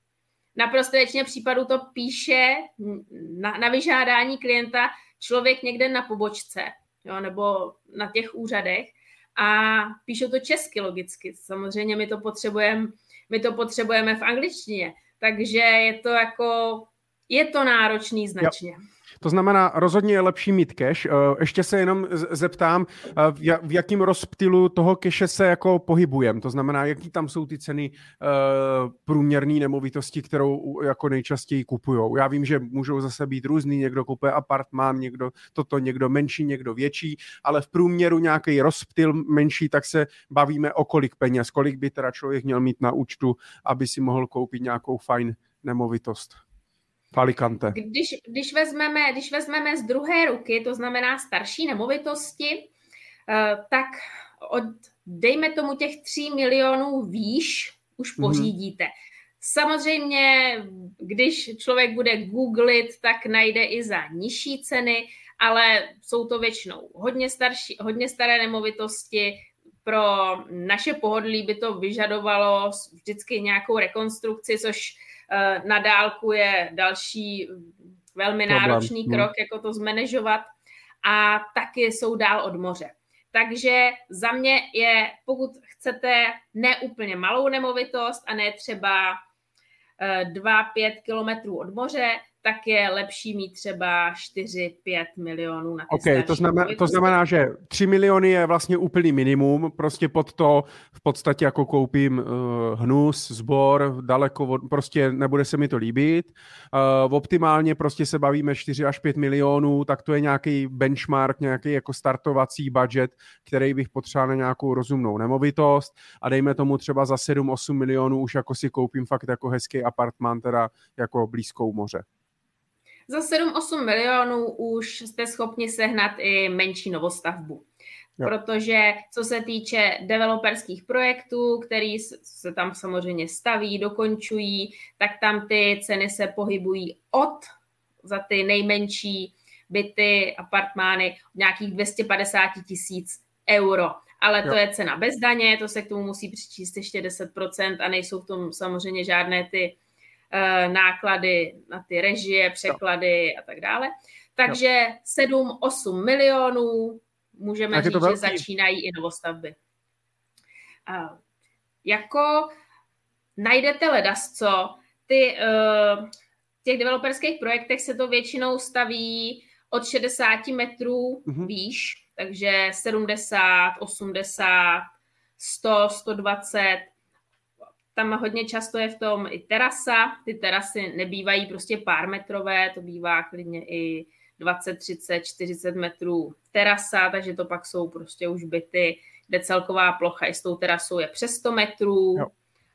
S2: Naprosto většině případů to píše na, na vyžádání klienta člověk někde na pobočce, jo, nebo na těch úřadech a píšou to česky logicky. Samozřejmě my to potřebujeme, my to potřebujeme v angličtině, takže je to jako, je to náročný značně. Jo.
S1: To znamená, rozhodně je lepší mít cash. Eh, ještě se jenom zeptám, eh, v jakém rozptylu toho cache se jako pohybujeme. To znamená, jaký tam jsou ty ceny eh, průměrné nemovitosti, kterou jako nejčastěji kupují. Já vím, že můžou zase být různý, někdo kupuje apartmán, někdo toto, někdo menší, někdo větší, ale v průměru nějaký rozptyl menší, tak se bavíme o kolik peněz, kolik by teda člověk měl mít na účtu, aby si mohl koupit nějakou fajn nemovitost. Alicante.
S2: Když, když, vezmeme, když vezmeme z druhé ruky, to znamená starší nemovitosti, eh, tak od, dejme tomu těch 3 milionů výš už mhm. pořídíte. Mm. Samozřejmě, když člověk bude googlit, tak najde i za nižší ceny, ale jsou to většinou hodně, starší, hodně staré nemovitosti. Pro naše pohodlí by to vyžadovalo vždycky nějakou rekonstrukci, což na dálku je další velmi Problém. náročný no. krok, jako to zmanežovat a taky jsou dál od moře. Takže za mě je, pokud chcete neúplně malou nemovitost a ne třeba 2-5 eh, kilometrů od moře, tak je lepší mít třeba 4-5 milionů na ty
S1: okay, to znamená, to znamená, že 3 miliony je vlastně úplný minimum, prostě pod to v podstatě jako koupím uh, hnus, zbor, daleko, od, prostě nebude se mi to líbit. Uh, optimálně prostě se bavíme 4 až 5 milionů, tak to je nějaký benchmark, nějaký jako startovací budget, který bych potřeboval na nějakou rozumnou nemovitost a dejme tomu třeba za 7-8 milionů už jako si koupím fakt jako hezký apartmán, teda jako blízkou moře.
S2: Za 7-8 milionů už jste schopni sehnat i menší novostavbu. Jo. Protože co se týče developerských projektů, který se tam samozřejmě staví, dokončují, tak tam ty ceny se pohybují od za ty nejmenší byty, apartmány nějakých 250 tisíc euro. Ale jo. to je cena bez daně, to se k tomu musí přičíst ještě 10% a nejsou v tom samozřejmě žádné ty náklady na ty režie, překlady a tak dále. Takže 7-8 milionů, můžeme říct, že začínají i novostavby. A jako najdete ledasco, ty, uh, v těch developerských projektech se to většinou staví od 60 metrů mm-hmm. výš, takže 70, 80, 100, 120, tam hodně často je v tom i terasa. Ty terasy nebývají prostě pár metrové, to bývá klidně i 20, 30, 40 metrů terasa, takže to pak jsou prostě už byty, kde celková plocha i s tou terasou je přes 100 metrů jo.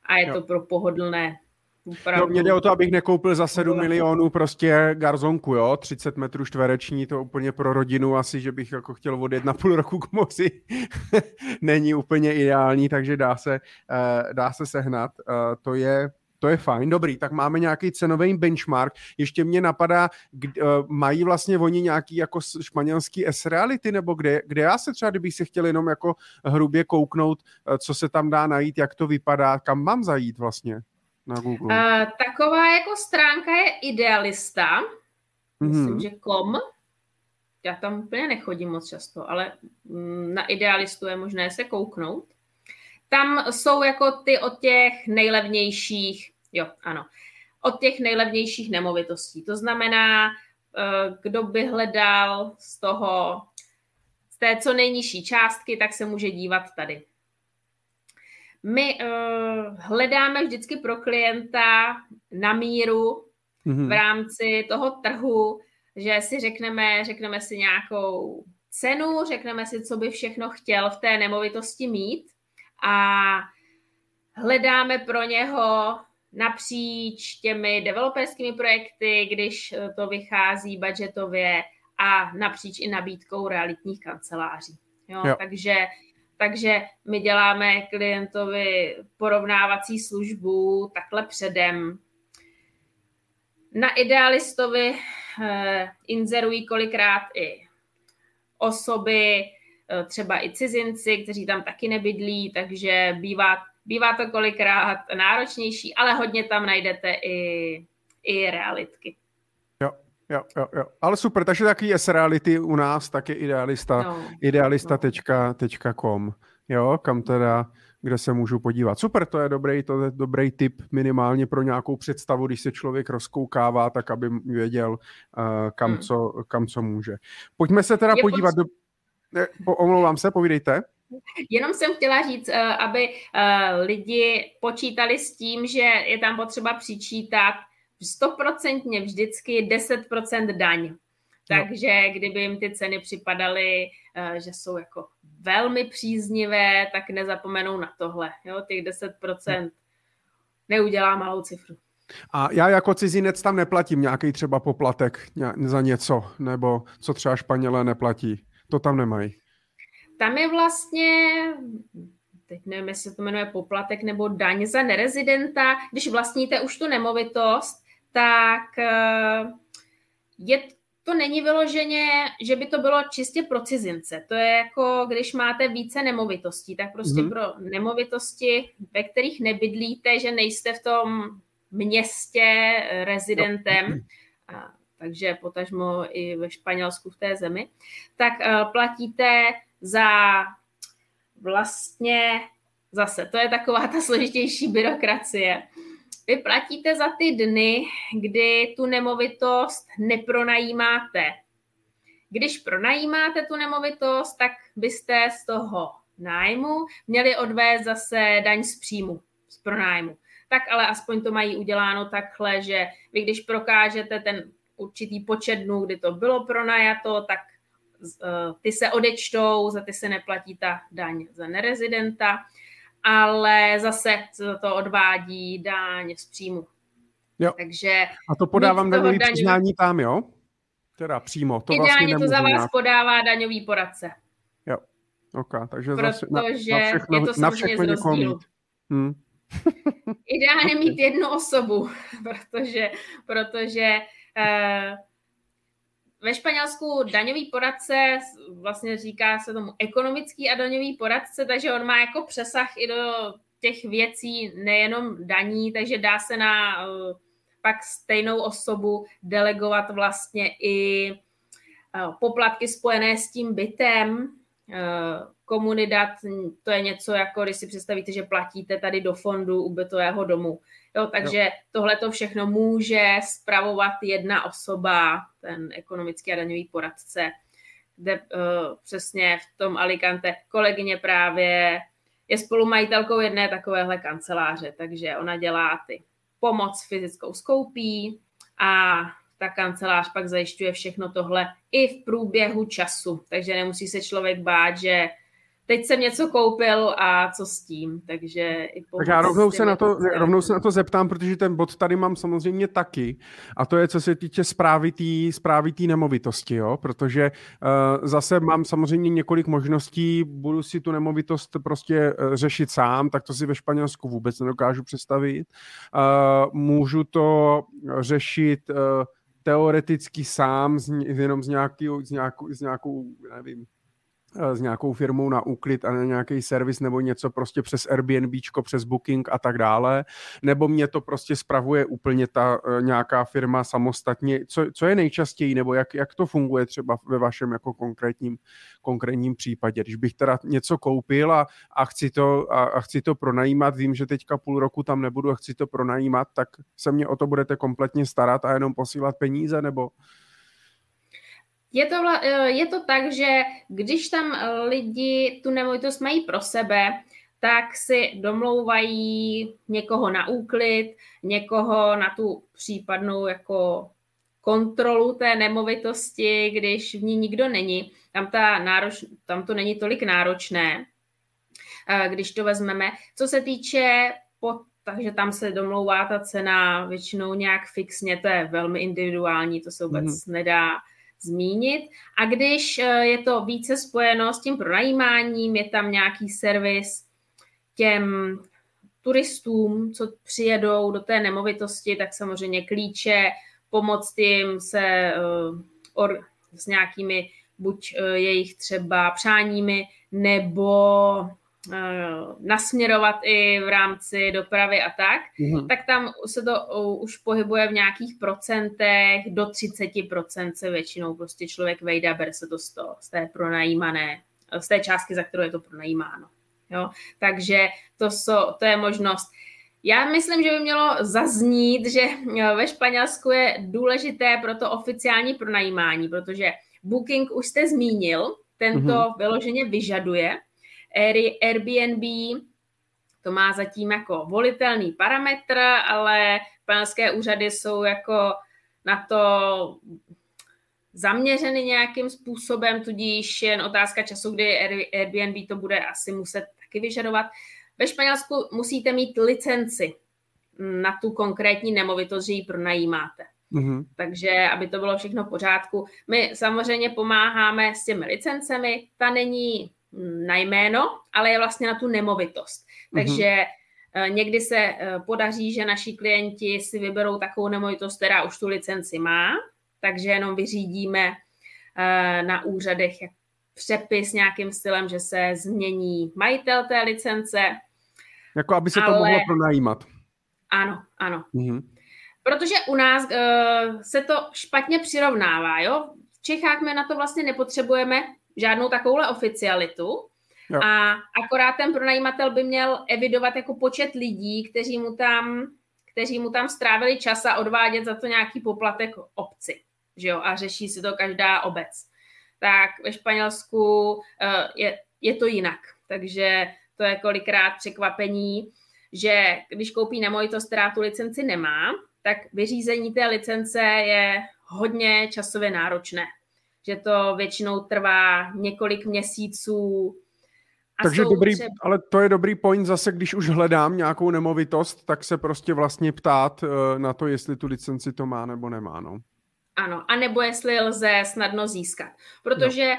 S2: a je jo. to pro pohodlné
S1: Opravdu. No, mě jde o to, abych nekoupil za 7 milionů prostě garzonku, jo, 30 metrů čtvereční, to úplně pro rodinu asi, že bych jako chtěl odjet na půl roku k moci, *laughs* není úplně ideální, takže dá se, uh, dá se sehnat. Uh, to je to je fajn, dobrý, tak máme nějaký cenový benchmark. Ještě mě napadá, kdy, uh, mají vlastně oni nějaký jako španělský S-reality, nebo kde, kde já se třeba, kdybych se chtěl jenom jako hrubě kouknout, uh, co se tam dá najít, jak to vypadá, kam mám zajít vlastně? Na Google?
S2: Uh, taková jako stránka je Idealista, mm-hmm. myslím, že kom. Já tam úplně nechodím moc často, ale mm, na Idealistu je možné se kouknout. Tam jsou jako ty od těch nejlevnějších, jo, ano, od těch nejlevnějších nemovitostí. To znamená, eh, kdo by hledal z toho, z té co nejnižší částky, tak se může dívat tady. My uh, hledáme vždycky pro klienta na míru mm-hmm. v rámci toho trhu, že si řekneme, řekneme si nějakou cenu, řekneme si, co by všechno chtěl v té nemovitosti mít a hledáme pro něho napříč těmi developerskými projekty, když to vychází budgetově a napříč i nabídkou realitních kanceláří. Jo, jo. Takže takže my děláme klientovi porovnávací službu takhle předem. Na idealistovi eh, inzerují kolikrát i osoby, eh, třeba i cizinci, kteří tam taky nebydlí, takže bývá, bývá to kolikrát náročnější, ale hodně tam najdete i, i realitky.
S1: Jo, jo, jo. Ale super, takže taky S reality u nás, tak je idealista, no. idealista.com, jo, kam teda kde se můžu podívat. Super, to je dobrý, to je dobrý tip minimálně pro nějakou představu, když se člověk rozkoukává, tak aby věděl, uh, kam, hmm. co, kam co může. Pojďme se teda je podívat do... Ne, po, omlouvám se, povídejte.
S2: Jenom jsem chtěla říct, uh, aby lidi počítali s tím, že je tam potřeba přičítat stoprocentně vždycky 10% daň. Takže kdyby jim ty ceny připadaly, že jsou jako velmi příznivé, tak nezapomenou na tohle. Jo? Těch 10% neudělá malou cifru.
S1: A já jako cizinec tam neplatím nějaký třeba poplatek za něco, nebo co třeba Španělé neplatí. To tam nemají.
S2: Tam je vlastně, teď nevím, jestli to jmenuje poplatek nebo daň za nerezidenta. Když vlastníte už tu nemovitost, tak eh, je to není vyloženě, že by to bylo čistě pro cizince. To je jako, když máte více nemovitostí, tak prostě mm-hmm. pro nemovitosti, ve kterých nebydlíte, že nejste v tom městě rezidentem, no. a, takže potažmo i ve Španělsku v té zemi, tak uh, platíte za vlastně zase, to je taková ta složitější byrokracie. Vy platíte za ty dny, kdy tu nemovitost nepronajímáte. Když pronajímáte tu nemovitost, tak byste z toho nájmu měli odvést zase daň z příjmu, z pronájmu. Tak ale aspoň to mají uděláno takhle, že vy když prokážete ten určitý počet dnů, kdy to bylo pronajato, tak eh, ty se odečtou, za ty se neplatí ta daň za nerezidenta ale zase se za to odvádí daň z příjmu.
S1: Jo. Takže A to podávám daňový daňový... přiznání tam, jo? Teda přímo. To
S2: Ideálně vlastně to za vás nějak... podává daňový poradce.
S1: Jo, ok, takže
S2: Protože zase na, na všechno, je to na všechno někoho mít. Hmm. Ideálně mít *laughs* jednu osobu, *laughs* protože, protože uh, ve Španělsku daňový poradce, vlastně říká se tomu ekonomický a daňový poradce, takže on má jako přesah i do těch věcí, nejenom daní, takže dá se na uh, pak stejnou osobu delegovat vlastně i uh, poplatky spojené s tím bytem, uh, komunidat, to je něco jako, když si představíte, že platíte tady do fondu ubytového domu. Jo, takže tohle to všechno může spravovat jedna osoba, ten ekonomický a daňový poradce, kde uh, přesně v tom Alicante. Kolegyně právě je spolumajitelkou jedné takovéhle kanceláře, takže ona dělá ty pomoc fyzickou skoupí a ta kancelář pak zajišťuje všechno tohle i v průběhu času, takže nemusí se člověk bát, že teď jsem něco koupil a co s tím, takže i
S1: Tak já rovnou se, na to, rovnou se na to zeptám, protože ten bod tady mám samozřejmě taky a to je, co se týče zprávy té zprávy tý nemovitosti, jo? protože uh, zase mám samozřejmě několik možností, budu si tu nemovitost prostě uh, řešit sám, tak to si ve Španělsku vůbec nedokážu představit. Uh, můžu to řešit uh, teoreticky sám, z, jenom z, nějaký, z, nějakou, z nějakou, nevím, s nějakou firmou na úklid a na nějaký servis nebo něco prostě přes Airbnb, přes Booking a tak dále, nebo mě to prostě spravuje úplně ta uh, nějaká firma samostatně. Co, co je nejčastěji, nebo jak, jak to funguje třeba ve vašem jako konkrétním, konkrétním případě? Když bych teda něco koupil a, a, chci to, a, a chci to pronajímat, vím, že teďka půl roku tam nebudu a chci to pronajímat, tak se mě o to budete kompletně starat a jenom posílat peníze, nebo...
S2: Je to, eh, je to tak, že když tam eh, lidi tu nemovitost mají pro sebe, tak si domlouvají někoho na úklid, někoho na tu případnou jako kontrolu té nemovitosti, když v ní nikdo není. Tam, ta nároč, tam to není tolik náročné, eh, když to vezmeme. Co se týče pod, takže tam se domlouvá ta cena většinou nějak fixně, to je velmi individuální, to se vůbec mm. nedá zmínit. A když eh, je to více spojeno s tím pronajímáním, je tam nějaký servis těm turistům, co přijedou do té nemovitosti, tak samozřejmě klíče, pomoct jim se uh, or, s nějakými buď uh, jejich třeba přáními, nebo Eh, nasměrovat i v rámci dopravy a tak, mm-hmm. tak tam se to už pohybuje v nějakých procentech, do 30% se většinou prostě člověk vejde a bere se to z, toho, z té pronajímané, z té částky, za kterou je to pronajímáno. Jo? Takže to, so, to je možnost. Já myslím, že by mělo zaznít, že ve Španělsku je důležité pro to oficiální pronajímání, protože Booking už jste zmínil, tento mm-hmm. vyloženě vyžaduje. Airbnb to má zatím jako volitelný parametr, ale španělské úřady jsou jako na to zaměřeny nějakým způsobem, tudíž jen otázka času, kdy Airbnb to bude asi muset taky vyžadovat. Ve Španělsku musíte mít licenci na tu konkrétní nemovitost, že ji pronajímáte. Mm-hmm. Takže, aby to bylo všechno v pořádku. My samozřejmě pomáháme s těmi licencemi, ta není na jméno, ale je vlastně na tu nemovitost. Mm-hmm. Takže eh, někdy se eh, podaří, že naši klienti si vyberou takovou nemovitost, která už tu licenci má, takže jenom vyřídíme eh, na úřadech přepis nějakým stylem, že se změní majitel té licence.
S1: Jako aby se ale... to mohlo pronajímat.
S2: Ano, ano. Mm-hmm. Protože u nás uh, se to špatně přirovnává, jo? V Čechách my na to vlastně nepotřebujeme žádnou takovouhle oficialitu, jo. a akorát ten pronajímatel by měl evidovat jako počet lidí, kteří mu tam, kteří mu tam strávili čas a odvádět za to nějaký poplatek obci, že jo? A řeší si to každá obec. Tak ve Španělsku uh, je, je to jinak, takže to je kolikrát překvapení, že když koupí nemovitost, která tu licenci nemá, tak vyřízení té licence je hodně časově náročné. Že to většinou trvá několik měsíců.
S1: A Takže dobrý, třeba... ale to je dobrý point zase, když už hledám nějakou nemovitost, tak se prostě vlastně ptát eh, na to, jestli tu licenci to má nebo nemá. No.
S2: Ano, a nebo jestli lze snadno získat. Protože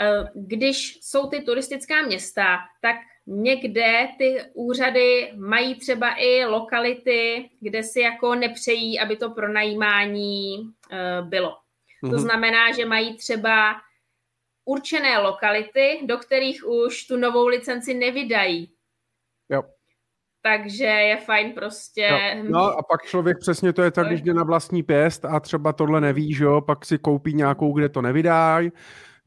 S2: no. když jsou ty turistická města, tak někde ty úřady mají třeba i lokality, kde si jako nepřejí, aby to pronajímání uh, bylo. To mhm. znamená, že mají třeba určené lokality, do kterých už tu novou licenci nevydají.
S1: Jo.
S2: Takže je fajn prostě...
S1: Jo. No a pak člověk přesně to je tak, když jde na vlastní pěst a třeba tohle neví, že jo, pak si koupí nějakou, kde to nevydají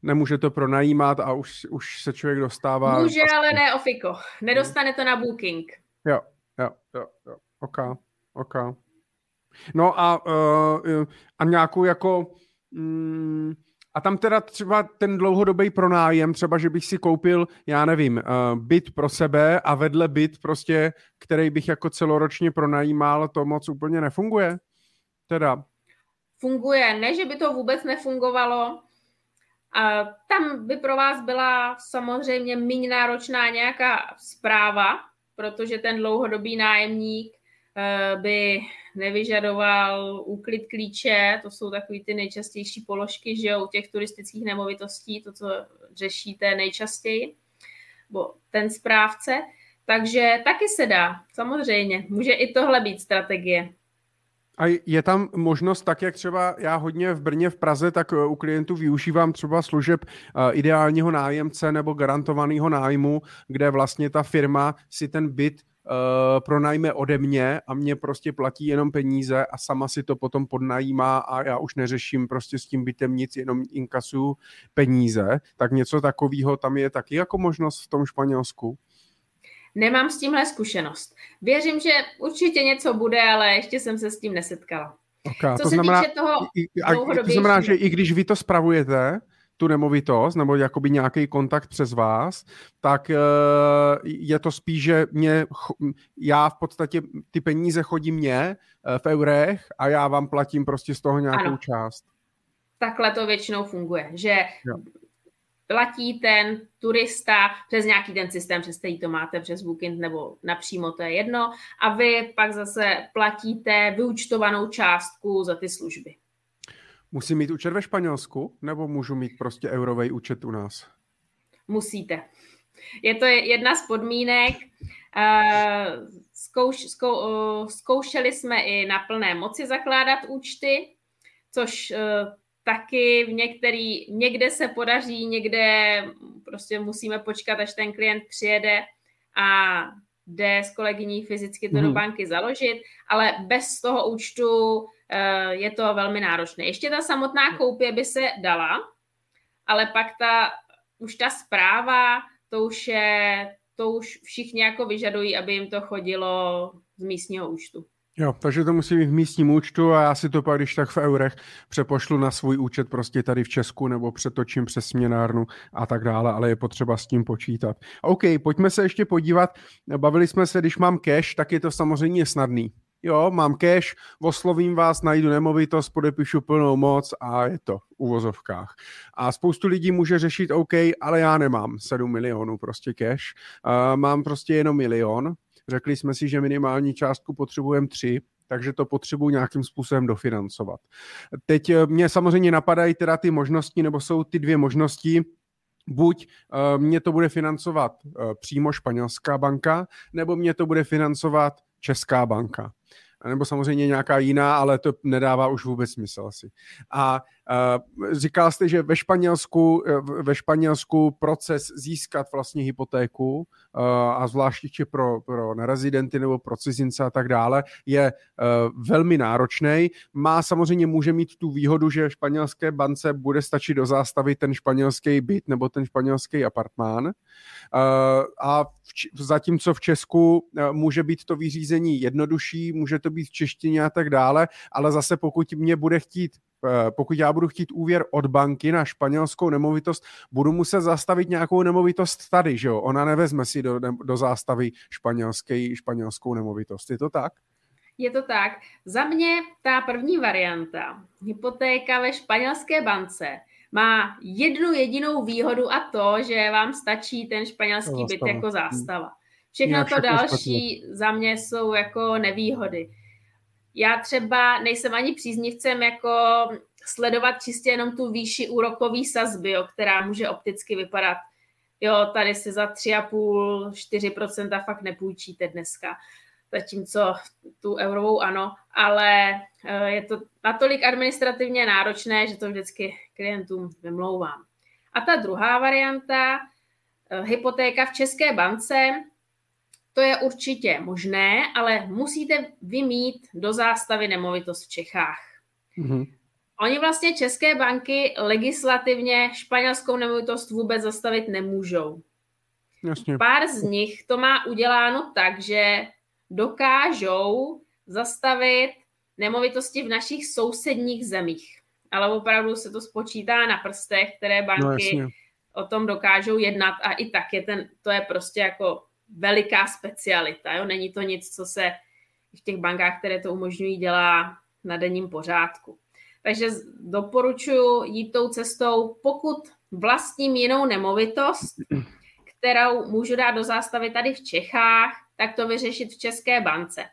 S1: nemůže to pronajímat a už, už se člověk dostává...
S2: Může, vlastně. ale ne ofiko. Nedostane to na booking.
S1: Jo, jo, jo, jo. OK, OK. No a, uh, a nějakou jako... Mm, a tam teda třeba ten dlouhodobý pronájem, třeba, že bych si koupil, já nevím, uh, byt pro sebe a vedle byt prostě, který bych jako celoročně pronajímal, to moc úplně nefunguje? Teda.
S2: Funguje. Ne, že by to vůbec nefungovalo, a tam by pro vás byla samozřejmě méně náročná nějaká zpráva, protože ten dlouhodobý nájemník eh, by nevyžadoval úklid klíče, to jsou takový ty nejčastější položky, že jo, u těch turistických nemovitostí, to, co řešíte nejčastěji, bo ten správce. Takže taky se dá, samozřejmě. Může i tohle být strategie.
S1: A je tam možnost, tak jak třeba já hodně v Brně, v Praze, tak eh, u klientů využívám třeba služeb eh, ideálního nájemce nebo garantovaného nájmu, kde vlastně ta firma si ten byt uh, pronajme ode mě a mě prostě platí jenom peníze a sama si to potom podnajímá a já už neřeším prostě s tím bytem nic, jenom inkasuju peníze. Tak něco takového tam je taky jako možnost v tom Španělsku?
S2: Nemám s tímhle zkušenost. Věřím, že určitě něco bude, ale ještě jsem se s tím nesetkala.
S1: Okay, Co to se znamená, týče toho i, a, To znamená, že i když vy to spravujete, tu nemovitost, nebo jakoby nějaký kontakt přes vás, tak uh, je to spíš, že mě, já v podstatě ty peníze chodí mě uh, v eurech a já vám platím prostě z toho nějakou ano. část.
S2: Takhle to většinou funguje, že jo platí ten turista přes nějaký ten systém, přes který to máte, přes Booking nebo napřímo, to je jedno, a vy pak zase platíte vyučtovanou částku za ty služby.
S1: Musím mít účet ve Španělsku, nebo můžu mít prostě eurový účet u nás?
S2: Musíte. Je to jedna z podmínek. Eh, zkouš, zkou, eh, zkoušeli jsme i na plné moci zakládat účty, což eh, taky v některý, někde se podaří, někde prostě musíme počkat, až ten klient přijede a jde s kolegyní fyzicky to hmm. do mhm. banky založit, ale bez toho účtu eh, je to velmi náročné. Ještě ta samotná koupě by se dala, ale pak ta, už ta zpráva, to už je to už všichni jako vyžadují, aby jim to chodilo z místního účtu.
S1: Jo, takže to musí být v místním účtu a já si to pak, když tak v eurech přepošlu na svůj účet prostě tady v Česku nebo přetočím přes směnárnu a tak dále, ale je potřeba s tím počítat. OK, pojďme se ještě podívat. Bavili jsme se, když mám cash, tak je to samozřejmě snadný. Jo, mám cash, oslovím vás, najdu nemovitost, podepíšu plnou moc a je to v uvozovkách. A spoustu lidí může řešit, OK, ale já nemám 7 milionů prostě cash, uh, mám prostě jenom milion, Řekli jsme si, že minimální částku potřebujeme tři, takže to potřebuji nějakým způsobem dofinancovat. Teď eh, mě samozřejmě napadají teda ty možnosti, nebo jsou ty dvě možnosti, buď uh, mě to bude financovat uh, přímo španělská banka, nebo mě to bude financovat česká banka nebo samozřejmě nějaká jiná, ale to nedává už vůbec smysl asi. A říkal jste, že ve Španělsku, ve Španělsku proces získat vlastně hypotéku uh, a zvláště pro, pro nerezidenty nebo pro cizince a tak dále je velmi náročný. Má samozřejmě může mít tu výhodu, že španělské bance bude stačit do zástavy ten španělský byt nebo ten španělský apartmán. A v, zatímco v Česku může být to vyřízení jednodušší, může to být v češtině a tak dále, ale zase pokud mě bude chtít eh, pokud já budu chtít úvěr od banky na španělskou nemovitost, budu muset zastavit nějakou nemovitost tady, že jo? Ona nevezme si do, do zástavy španělské, španělskou nemovitost. Je to tak?
S2: Je to tak. Za mě ta první varianta, hypotéka ve španělské bance, má jednu jedinou výhodu a to, že vám stačí ten španělský byt jako zástava. Všechno to další za mě jsou jako nevýhody. Já třeba nejsem ani příznivcem jako sledovat čistě jenom tu výši úrokový sazby, jo, která může opticky vypadat, jo, tady si za 3,5-4% fakt nepůjčíte dneska, zatímco tu eurovou ano, ale eh, je to natolik administrativně náročné, že to vždycky klientům vymlouvám. A ta druhá varianta, eh, hypotéka v České bance, to je určitě možné, ale musíte vymít do zástavy nemovitost v Čechách. Mm-hmm. Oni vlastně české banky legislativně španělskou nemovitost vůbec zastavit nemůžou. Jasně. Pár z nich to má uděláno tak, že dokážou zastavit nemovitosti v našich sousedních zemích. Ale opravdu se to spočítá na prstech, které banky no, o tom dokážou jednat a i tak je ten, to je prostě jako veliká specialita. Jo? Není to nic, co se v těch bankách, které to umožňují, dělá na denním pořádku. Takže doporučuji jít tou cestou, pokud vlastním jinou nemovitost, kterou můžu dát do zástavy tady v Čechách, tak to vyřešit v České bance.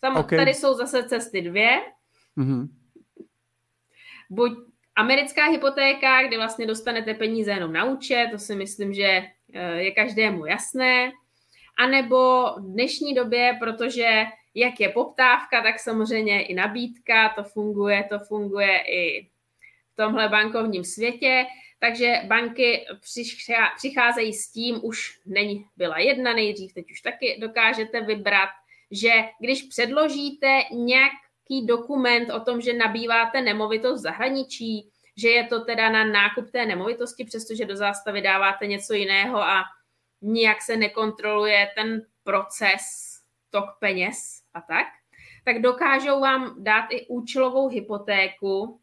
S2: Sam, okay. Tady jsou zase cesty dvě. Mm-hmm. Buď americká hypotéka, kde vlastně dostanete peníze jenom na účet, to si myslím, že eh, je každému jasné anebo v dnešní době, protože jak je poptávka, tak samozřejmě i nabídka, to funguje, to funguje i v tomhle bankovním světě, takže banky přicházejí s tím, už není byla jedna nejdřív, teď už taky dokážete vybrat, že když předložíte nějaký dokument o tom, že nabýváte nemovitost v zahraničí, že je to teda na nákup té nemovitosti, přestože do zástavy dáváte něco jiného a nijak se nekontroluje ten proces, tok peněz a tak, tak dokážou vám dát i účelovou hypotéku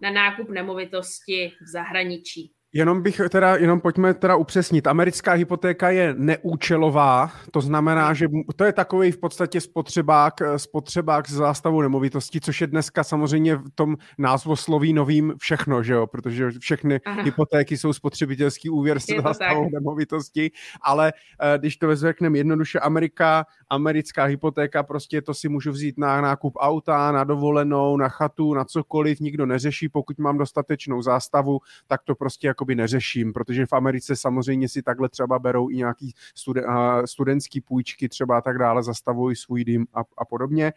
S2: na nákup nemovitosti v zahraničí.
S1: Jenom bych teda, jenom pojďme teda upřesnit. Americká hypotéka je neúčelová, to znamená, že to je takový v podstatě spotřebák, spotřebák z zástavu nemovitostí, což je dneska samozřejmě v tom názvosloví novým všechno, že jo, protože všechny Aha. hypotéky jsou spotřebitelský úvěr z zástavou nemovitosti, ale eh, když to řekneme jednoduše, Amerika, americká hypotéka, prostě to si můžu vzít na nákup auta, na dovolenou, na chatu, na cokoliv, nikdo neřeší, pokud mám dostatečnou zástavu, tak to prostě jako jakoby neřeším, protože v Americe samozřejmě si takhle třeba berou i nějaký studen, studentský půjčky třeba a tak dále, zastavují svůj dým a, a podobně.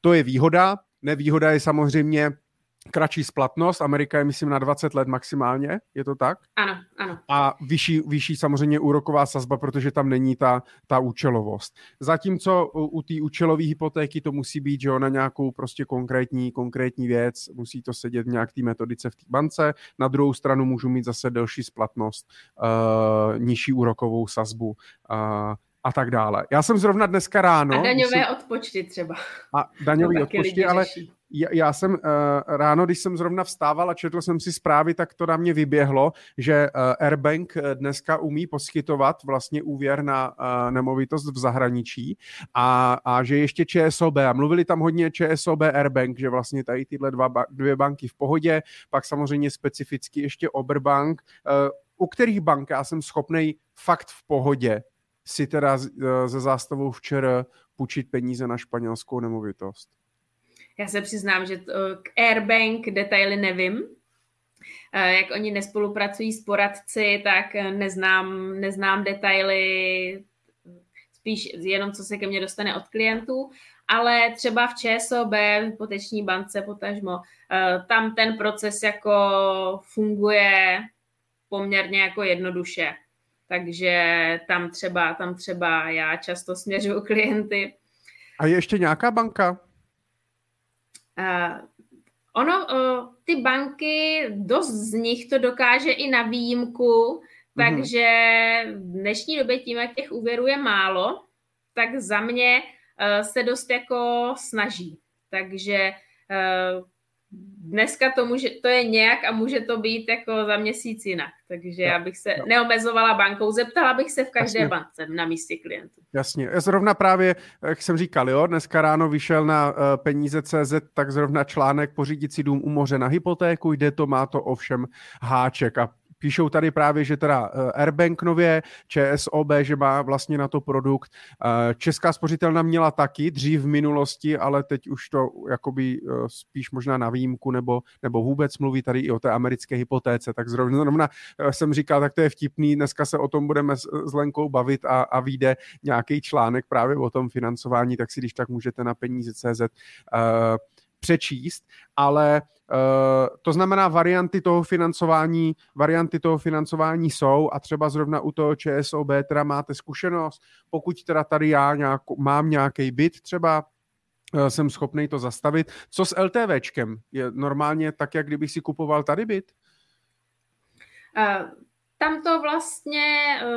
S1: To je výhoda. Nevýhoda je samozřejmě kratší splatnost, Amerika je myslím na 20 let maximálně, je to tak?
S2: Ano, ano.
S1: A vyšší, vyšší samozřejmě úroková sazba, protože tam není ta, ta účelovost. Zatímco u, u té účelové hypotéky to musí být, že jo, na nějakou prostě konkrétní, konkrétní věc, musí to sedět v nějak té metodice v té bance, na druhou stranu můžu mít zase delší splatnost, uh, nižší úrokovou sazbu, uh, a tak dále. Já jsem zrovna dneska ráno...
S2: A daňové jsem, odpočty třeba.
S1: A daňové odpočty, ale já jsem uh, ráno, když jsem zrovna vstával a četl jsem si zprávy, tak to na mě vyběhlo, že uh, Airbank dneska umí poskytovat vlastně úvěr na nemovitost v zahraničí a, a že ještě ČSOB, a mluvili tam hodně ČSOB Airbank, že vlastně tady tyhle dva, dvě banky v pohodě, pak samozřejmě specificky ještě Oberbank, u kterých bank já jsem schopný fakt v pohodě si teda ze zástavou včera půjčit peníze na španělskou nemovitost.
S2: Já se přiznám, že to, k Airbank detaily nevím. Eh, jak oni nespolupracují s poradci, tak neznám, neznám detaily, spíš jenom co se ke mně dostane od klientů, ale třeba v ČSOB, v hypoteční bance potažmo, eh, tam ten proces jako funguje poměrně jako jednoduše. Takže tam třeba, tam třeba já často směřuju *laughs* klienty.
S1: A je ještě nějaká banka?
S2: Uh, ono, uh, ty banky, dost z nich to dokáže i na výjimku, mm-hmm. takže v dnešní době tím, jak těch úvěrů je málo, tak za mě uh, se dost jako snaží. Takže uh, dneska to, může, to je nějak a může to být jako za měsíc jinak. Takže já bych se neomezovala bankou, zeptala bych se v každé Jasně. bance na místě klientů.
S1: Jasně. Já zrovna právě, jak jsem říkal, jo, dneska ráno vyšel na uh, peníze CZ, tak zrovna článek pořídit si dům u moře na hypotéku, jde to, má to ovšem háček a Píšou tady právě, že teda eh, Airbank nově, ČSOB, že má vlastně na to produkt. Eh, Česká spořitelna měla taky dřív v minulosti, ale teď už to jakoby eh, spíš možná na výjimku nebo, nebo vůbec mluví tady i o té americké hypotéce. Tak zrovna, jsem říkal, tak to je vtipný, dneska se o tom budeme s, Lenkou bavit a, a vyjde nějaký článek právě o tom financování, tak si když tak můžete na peníze CZ uh, přečíst, ale uh, to znamená varianty toho financování, varianty toho financování jsou a třeba zrovna u toho ČSOB teda máte zkušenost, pokud teda tady já nějak, mám nějaký byt třeba, uh, jsem schopný to zastavit. Co s LTVčkem? Je normálně tak, jak kdybych si kupoval tady byt?
S2: Uh, tam to vlastně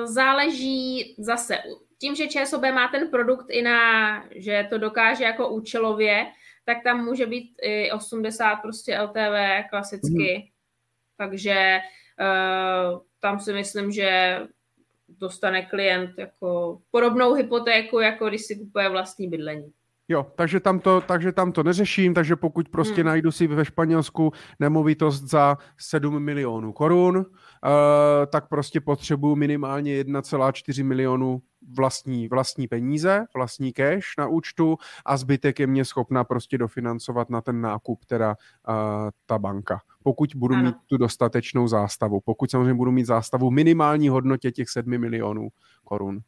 S2: záleží zase tím, že ČSOB má ten produkt i na, že to dokáže jako účelově, tak tam může být i 80 prostě LTV klasicky. Mm. Takže uh, tam si myslím, že dostane klient jako podobnou hypotéku, jako když si kupuje vlastní bydlení.
S1: Jo, takže tam, to, takže tam to neřeším, takže pokud prostě hmm. najdu si ve Španělsku nemovitost za 7 milionů korun, uh, tak prostě potřebuju minimálně 1,4 milionu vlastní, vlastní peníze, vlastní cash na účtu a zbytek je mě schopna prostě dofinancovat na ten nákup teda uh, ta banka. Pokud budu ano. mít tu dostatečnou zástavu. Pokud samozřejmě budu mít zástavu minimální hodnotě těch 7 milionů korun.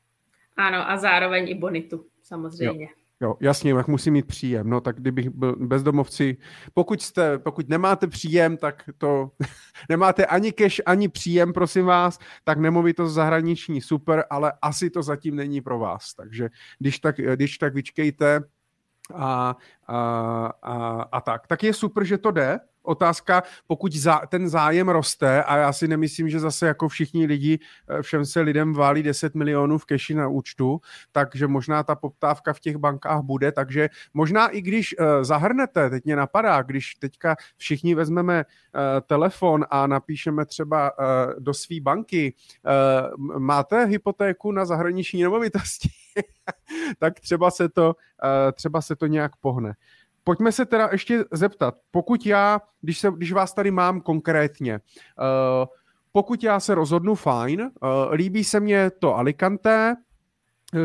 S2: Ano a zároveň i bonitu samozřejmě.
S1: Jo. Jo, jasně, jak musí mít příjem. No tak kdybych byl bezdomovci, pokud jste, pokud nemáte příjem, tak to *laughs* nemáte ani cash, ani příjem, prosím vás, tak nemovitost zahraniční super, ale asi to zatím není pro vás. Takže když tak, když tak vyčkejte a, a, a, a tak. Tak je super, že to jde, otázka, pokud zá, ten zájem roste a já si nemyslím, že zase jako všichni lidi, eh, všem se lidem válí 10 milionů v keši na účtu, takže možná ta poptávka v těch bankách bude, takže možná i když uh, zahrnete, teď mě napadá, když teďka všichni vezmeme uh, telefon a napíšeme třeba do své banky, máte hypotéku na zahraniční nemovitosti, *laughs* tak třeba se to, třeba se to nějak pohne pojďme se teda ještě zeptat, pokud já, když, se, když vás tady mám konkrétně, uh, pokud já se rozhodnu fajn, uh, líbí se mě to Alicante,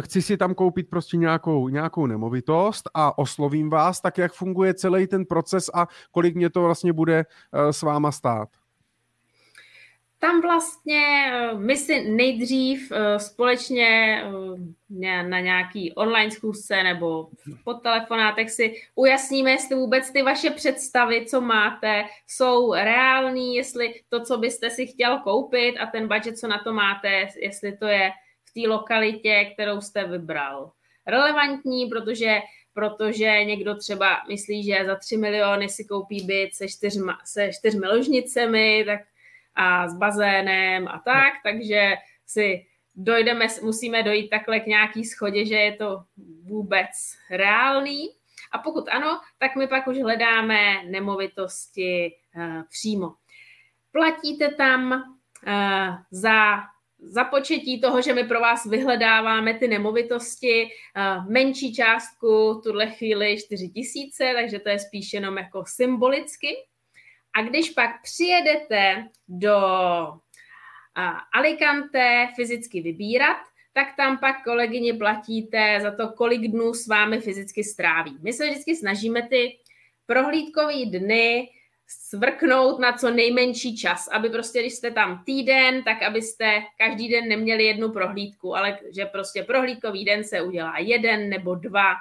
S1: chci si tam koupit prostě nějakou, nějakou nemovitost a oslovím vás, tak jak funguje celý ten proces a kolik mě to vlastně bude uh, s váma stát?
S2: Tam vlastně eh, my si nejdřív eh, společně eh, na nějaký online zkusce nebo po telefonátech si ujasníme, jestli vůbec ty vaše představy, co máte, jsou reální, jestli to, co byste si chtěl koupit a ten budget, co na to máte, jestli to je v té lokalitě, kterou jste vybral relevantní, protože protože někdo třeba myslí, že za 3 miliony si koupí byt se, čtyřma, se čtyřmi ložnicemi tak a s bazénem a tak, takže si dojdeme, musíme dojít takhle k nějaký schodě, že je to vůbec reálný. A pokud ano, tak my pak už hledáme nemovitosti uh, přímo. Platíte tam uh, za započetí toho, že my pro vás vyhledáváme ty nemovitosti, uh, menší částku, tuhle chvíli 4 tisíce, takže to je spíš jenom jako symbolicky. A když pak přijedete do Alicante fyzicky vybírat, tak tam pak kolegyně platíte za to, kolik dnů s vámi fyzicky stráví. My se vždycky snažíme ty prohlídkové dny svrknout na co nejmenší čas, aby prostě, když jste tam týden, tak abyste každý den neměli jednu prohlídku, ale že prostě prohlídkový den se udělá jeden nebo dva,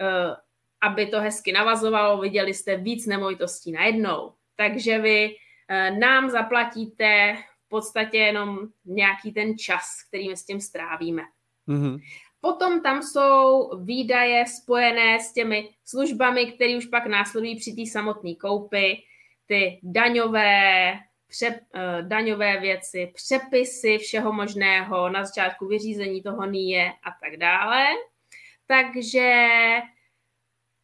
S2: eh, aby to hezky navazovalo, viděli jste víc nemovitostí najednou takže vy eh, nám zaplatíte v podstatě jenom nějaký ten čas, který my s tím strávíme. Mm-hmm. Potom tam jsou výdaje spojené s těmi službami, které už pak následují při té samotné koupi, ty daňové, pře, uh, daňové věci, přepisy všeho možného, na začátku vyřízení toho NIE a tak dále. Takže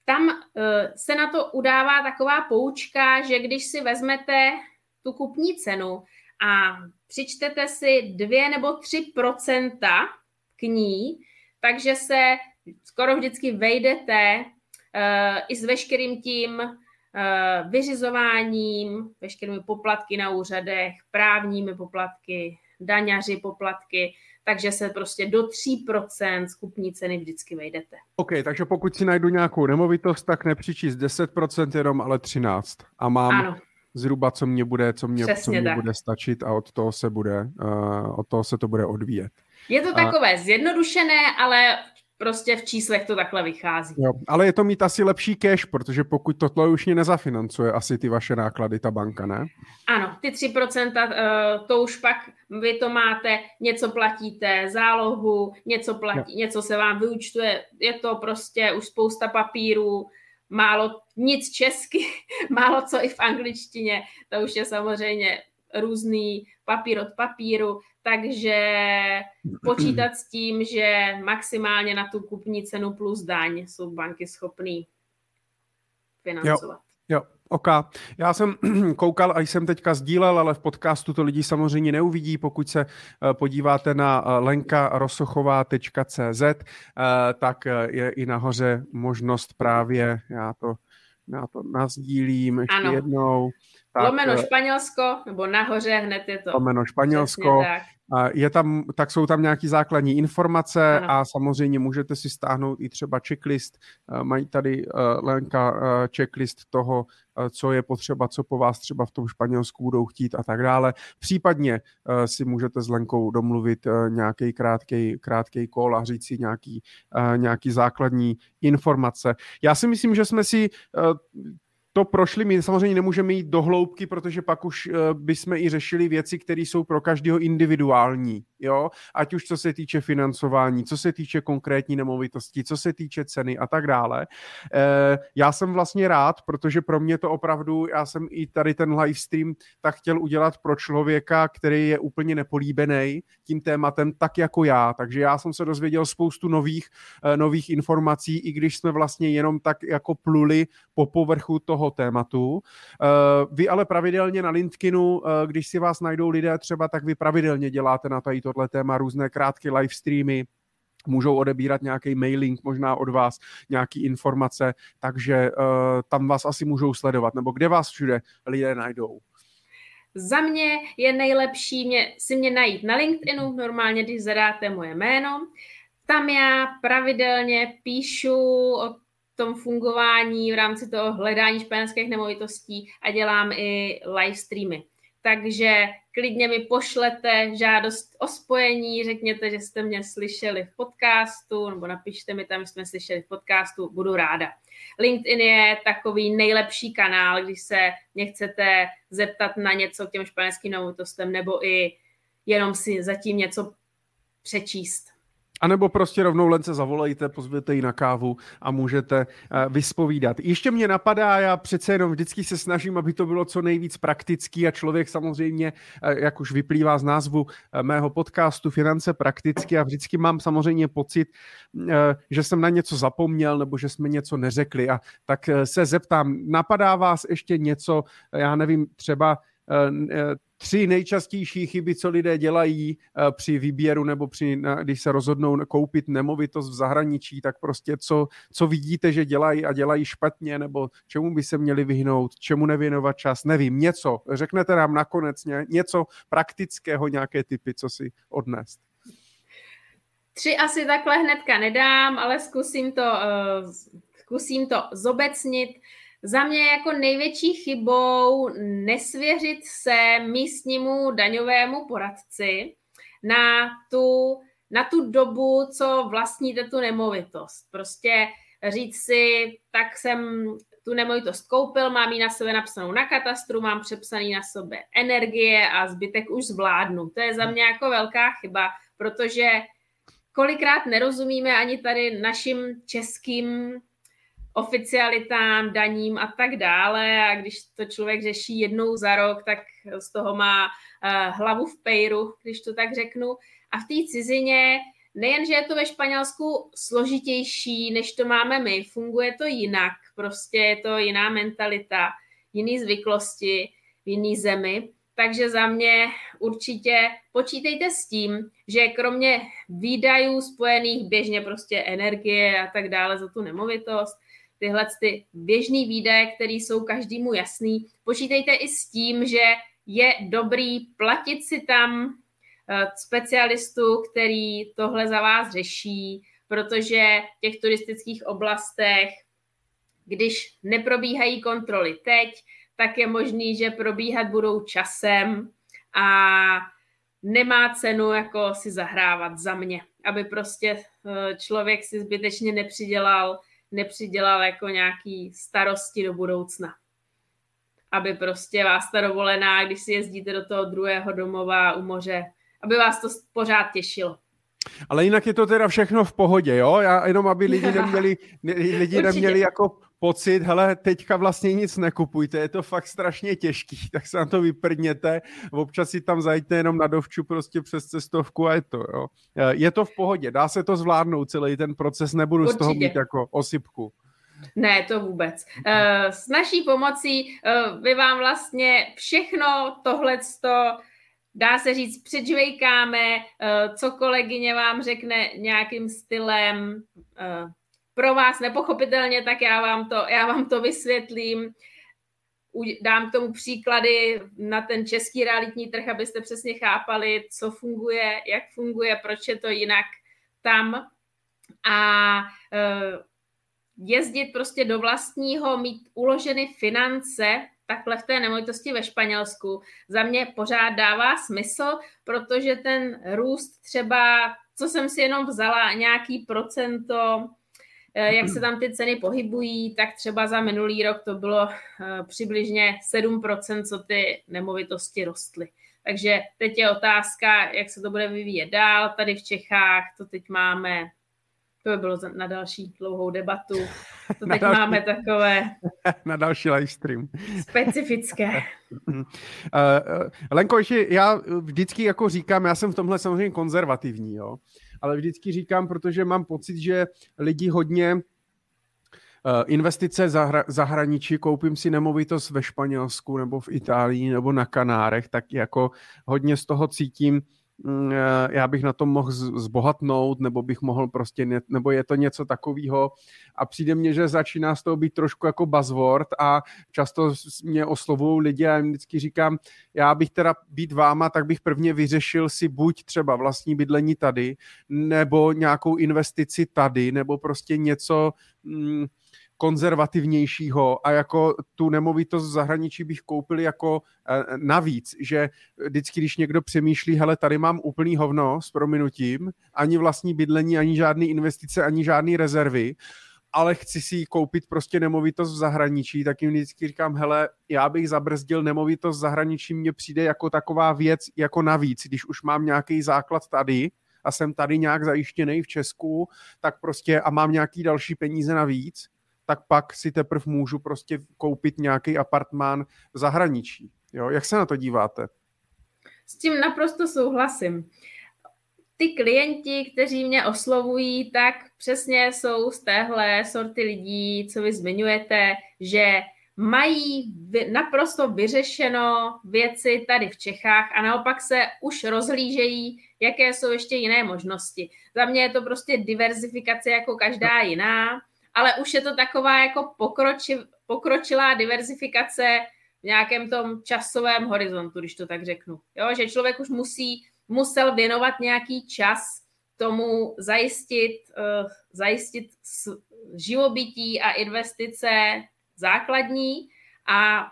S2: tam eh, se na to udává taková poučka, že když si vezmete tu kupní cenu a přičtete si 2 nebo 3 k ní, takže se skoro vždycky vejdete uh, i s veškerým tím uh, vyřizováním, veškerými poplatky na úřadech, právními poplatky, daňaři poplatky, takže se prostě do 3% skupní ceny vždycky vejdete.
S1: OK, takže pokud si najdu nějakou nemovitost, tak nepřičíst 10% jenom, ale 13. A mám ano. zhruba, co mě bude, co mě, co mě bude stačit a od toho se bude, uh, od toho se to bude odvíjet.
S2: Je to a... takové zjednodušené, ale prostě v číslech to takhle vychází.
S1: Jo, ale je to mít asi lepší cash, protože pokud tohle už mě nezafinancuje asi ty vaše náklady, ta banka, ne?
S2: Ano, ty 3%, eh, to už pak vy to máte, něco platíte zálohu, něco platí, jo. něco se vám vyučtuje, je to prostě už spousta papírů, málo, nic česky, *laughs* málo co i v angličtině, to už je samozřejmě různý papír od papíru, takže počítat s tím, že maximálně na tu kupní cenu plus daň jsou banky schopné financovat.
S1: Jo, jo, OK. Já jsem *clears throat* koukal a jsem teďka sdílel, ale v podcastu to lidi samozřejmě neuvidí. Pokud se eh, podíváte na eh, lenkarosochová.cz, eh, tak je i nahoře možnost právě, já to, já to nazdílím ještě ano. jednou.
S2: Tak, Lomeno Španělsko, nebo nahoře hned je to.
S1: Lomeno Španělsko. Je tam, tak jsou tam nějaké základní informace ano. a samozřejmě můžete si stáhnout i třeba checklist. Mají tady Lenka checklist toho, co je potřeba, co po vás třeba v tom Španělsku budou chtít a tak dále. Případně si můžete s Lenkou domluvit nějaký krátký, krátký kol a říct si nějaký, nějaký základní informace. Já si myslím, že jsme si to prošli, my samozřejmě nemůžeme jít do hloubky, protože pak už uh, bychom i řešili věci, které jsou pro každého individuální, jo, ať už co se týče financování, co se týče konkrétní nemovitosti, co se týče ceny a tak dále. Uh, já jsem vlastně rád, protože pro mě to opravdu, já jsem i tady ten livestream tak chtěl udělat pro člověka, který je úplně nepolíbený tím tématem, tak jako já, takže já jsem se dozvěděl spoustu nových, uh, nových informací, i když jsme vlastně jenom tak jako pluli po povrchu toho tématu. Eh, vy ale pravidelně na LinkedInu, eh, když si vás najdou lidé třeba, tak vy pravidelně děláte na tady tohle téma různé krátké live streamy, můžou odebírat nějaký mailing možná od vás, nějaký informace, takže uh, tam vás asi můžou sledovat, nebo kde vás všude lidé najdou.
S2: Za mě je nejlepší mě, si mě najít na LinkedInu, normálně, když zadáte moje jméno. Tam já pravidelně píšu o tom fungování v rámci toho hledání španělských nemovitostí a dělám i live streamy. Takže klidně mi pošlete žádost o spojení, řekněte, že jste mě slyšeli v podcastu, nebo napište mi tam, že jsme slyšeli v podcastu, budu ráda. LinkedIn je takový nejlepší kanál, když se mě chcete zeptat na něco k těm španělským nemovitostem, nebo i jenom si zatím něco přečíst.
S1: A nebo prostě rovnou Lence zavolejte, pozvěte ji na kávu a můžete uh, vyspovídat. Ještě mě napadá, já přece jenom vždycky se snažím, aby to bylo co nejvíc praktický a člověk samozřejmě, uh, jak už vyplývá z názvu uh, mého podcastu Finance prakticky a vždycky mám samozřejmě pocit, že jsem na něco zapomněl nebo že jsme něco neřekli a tak se zeptám, napadá vás ještě něco, já nevím, třeba tři nejčastější chyby, co lidé dělají eh, při výběru nebo při, když se rozhodnou koupit nemovitost v zahraničí, tak prostě co, co vidíte, že dělají a dělají špatně, nebo čemu by se měli vyhnout, čemu nevěnovat čas, nevím, něco. Řeknete nám nakonec něco praktického, nějaké typy, co si odnést.
S2: Tři asi takhle hnedka nedám, ale zkusím to, zkusím to zobecnit. Za mě jako největší chybou nesvěřit se místnímu daňovému poradci na tu, na tu dobu, co vlastníte tu nemovitost. Prostě říct si, tak jsem tu nemovitost koupil, mám ji na sebe napsanou na katastru, mám přepsaný na sobě energie a zbytek už zvládnu. To je za mě jako velká chyba, protože kolikrát nerozumíme ani tady našim českým oficialitám, daním a tak dále. A když to člověk řeší jednou za rok, tak z toho má uh, hlavu v pejru, když to tak řeknu. A v té cizině nejen, že je to ve Španělsku složitější, než to máme my, funguje to jinak, prostě je to jiná mentalita, jiný zvyklosti v jiný zemi. Takže za mě určitě počítejte s tím, že kromě výdajů spojených běžně prostě energie a tak dále za tu nemovitost, tyhle ty běžný výdaje, které jsou každému jasný. Počítejte i s tím, že je dobrý platit si tam eh, specialistu, který tohle za vás řeší, protože v těch turistických oblastech, když neprobíhají kontroly teď, tak je možný, že probíhat budou časem a nemá cenu jako si zahrávat za mě, aby prostě eh, člověk si zbytečně nepřidělal nepřidělal jako nějaký starosti do budoucna. Aby prostě vás ta dovolená, když si jezdíte do toho druhého domova u moře, aby vás to pořád těšilo.
S1: Ale jinak je to teda všechno v pohodě, jo? Já jenom, aby lidi *laughs* neměli, lidi neměli jako pocit, hele, teďka vlastně nic nekupujte, je to fakt strašně těžký, *laughs* tak se na to vyprdněte, občas si tam zajďte jenom na dovču prostě přes cestovku a je to, jo. Eh, je to v pohodě, dá se to zvládnout celý ten proces, nebudu Určitě. z toho mít jako osypku.
S2: Ne, to vůbec. Eh, s naší pomocí by eh, vám vlastně všechno tohleto dá se říct, předžvejkáme, co kolegyně vám řekne nějakým stylem, pro vás nepochopitelně, tak já vám to, já vám to vysvětlím. Dám k tomu příklady na ten český realitní trh, abyste přesně chápali, co funguje, jak funguje, proč je to jinak tam. A e, jezdit prostě do vlastního, mít uloženy finance takhle v té nemovitosti ve Španělsku, za mě pořád dává smysl, protože ten růst třeba, co jsem si jenom vzala, nějaký procento jak se tam ty ceny pohybují, tak třeba za minulý rok to bylo eh, přibližně 7%, co ty nemovitosti rostly. Takže teď je otázka, jak se to bude vyvíjet dál. Tady v Čechách to teď máme, to by bylo na další dlouhou debatu. To *laughs* teď další, máme takové... *laughs*
S1: Na další live stream.
S2: Specifické.
S1: uh, *laughs* Lenko, ještě já vždycky jako říkám, já jsem v tomhle samozřejmě konzervativní, jo ale vždycky říkám, protože mám pocit, že lidi hodně eh, investice zahra, zahraničí, koupím si nemovitost ve Španělsku nebo v Itálii nebo na Kanárech, tak jako hodně z toho cítím, já bych na tom mohl zbohatnout, nebo bych mohl prostě, nebo je to něco takového a přijde mně, že začíná z toho být trošku jako buzzword a často mě oslovují lidi a jim vždycky říkám, já bych teda být váma, tak bych prvně vyřešil si buď třeba vlastní bydlení tady, nebo nějakou investici tady, nebo prostě něco, mm, konzervativnějšího a jako tu nemovitost v zahraničí bych koupil jako eh, navíc, že vždycky, když někdo přemýšlí, hele, tady mám úplný hovno s prominutím, ani vlastní bydlení, ani žádný investice, ani žádný rezervy, ale chci si koupit prostě nemovitost v zahraničí, tak jim vždycky říkám, hele, já bych zabrzdil nemovitost v zahraničí, mně přijde jako taková věc jako navíc, když už mám nějaký základ tady, a jsem tady nějak zajištěný v Česku, tak prostě a mám nějaký další peníze navíc, tak pak si teprve můžu prostě koupit nějaký apartmán v zahraničí. Jo? Jak se na to díváte?
S2: S tím naprosto souhlasím. Ty klienti, kteří mě oslovují, tak přesně jsou z téhle sorty lidí, co vy zmiňujete, že mají naprosto vyřešeno věci tady v Čechách a naopak se už rozhlížejí, jaké jsou ještě jiné možnosti. Za mě je to prostě diverzifikace jako každá jiná ale už je to taková jako pokroči, pokročilá diverzifikace v nějakém tom časovém horizontu, když to tak řeknu. Jo, že člověk už musí, musel věnovat nějaký čas tomu zajistit, uh, zajistit živobytí a investice základní a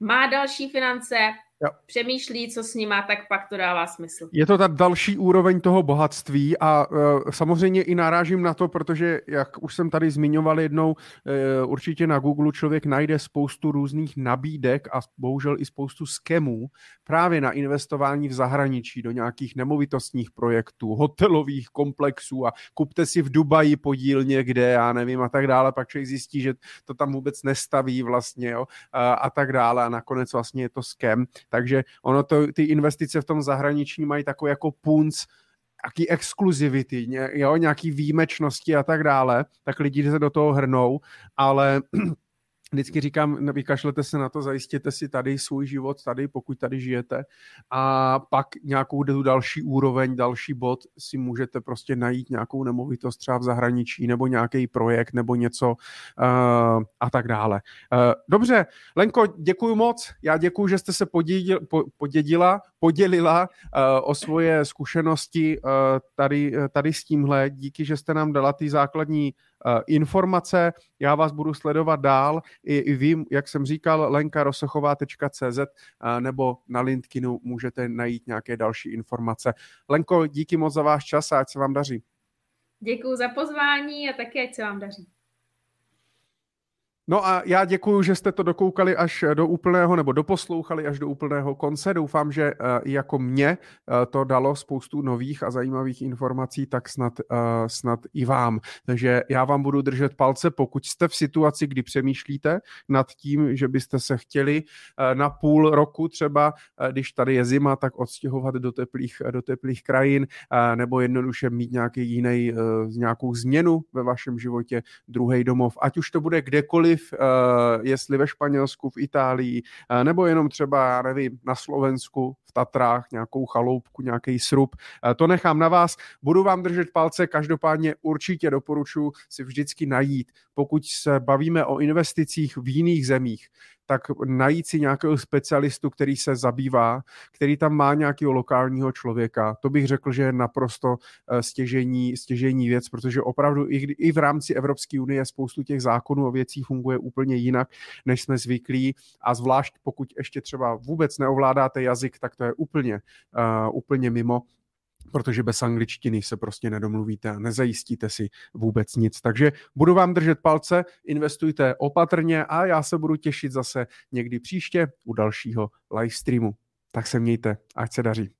S2: má další finance, jo. přemýšlí, co s nima, tak pak to dává smysl.
S1: Je to ta další úroveň toho bohatství a uh, samozřejmě i narážím na to, protože, jak už jsem tady zmiňoval jednou, uh, určitě na Google člověk najde spoustu různých nabídek a bohužel i spoustu skemů právě na investování v zahraničí do nějakých nemovitostních projektů, hotelových komplexů a kupte si v Dubaji podíl někde, já nevím, a tak dále, pak člověk zjistí, že to tam vůbec nestaví vlastně, jo, a, a tak dále a nakonec vlastně je to skem. Takže ono to, ty investice v tom zahraničí mají takový jako punc, jaký exkluzivity, jo, nějaký výjimečnosti a tak dále, tak lidi se do toho hrnou, ale vždycky říkám, vykašlete se na to, zajistěte si tady svůj život, tady, pokud tady žijete. A pak nějakou další úroveň, další bod si můžete prostě najít nějakou nemovitost třeba v zahraničí nebo nějaký projekt nebo něco uh, a tak dále. Uh, dobře, Lenko, děkuji moc, já děkuji, že jste se podědil, po, podědila, podělila uh, o svoje zkušenosti uh, tady, tady s tímhle, díky, že jste nám dala ty základní Eh, informace. Já vás budu sledovat dál. I, i vím, jak jsem říkal, lenkarosochová.cz eh, nebo na LinkedInu můžete najít nějaké další informace. Lenko, díky moc za váš čas a ať se vám daří.
S2: Děkuji za pozvání a taky ať se vám daří.
S1: No a já děkuji, že jste to dokoukali až do úplného, nebo doposlouchali až do úplného konce. Doufám, že uh, jako mě uh, to dalo spoustu nových a zajímavých informací, tak snad, snad i vám. Takže já vám budu držet palce, pokud jste v situaci, kdy přemýšlíte nad tím, že byste se chtěli na půl roku třeba, když tady je zima, tak odstěhovat do teplých, do teplých krajin, nebo jednoduše mít nějaký jiný, nějakou změnu ve vašem životě, druhý domov, ať už to bude kdekoliv, vliv, eh, jestli ve Španělsku, v Itálii, eh, nebo jenom třeba, já nevím, na Slovensku, v Tatrách, nějakou chaloupku, nějaký srub. Eh, to nechám na vás. Budu vám držet palce, každopádně určitě doporučuji si vždycky najít, pokud se bavíme o investicích v jiných zemích, tak najít si nějakého specialistu, který se zabývá, který tam má nějakého lokálního člověka. To bych řekl, že je naprosto eh, stěžení, stěžení věc, protože opravdu i, i v rámci Evropské unie spoustu těch zákonů a věcí funguje úplně jinak, než jsme zvyklí a zvlášť pokud ještě třeba vůbec neovládáte jazyk, tak to je úplně, uh, úplně mimo protože bez angličtiny se prostě nedomluvíte a nezajistíte si vůbec nic. Takže budu vám držet palce, investujte opatrně a já se budu těšit zase někdy příště u dalšího live streamu. Tak se mějte, ať se daří.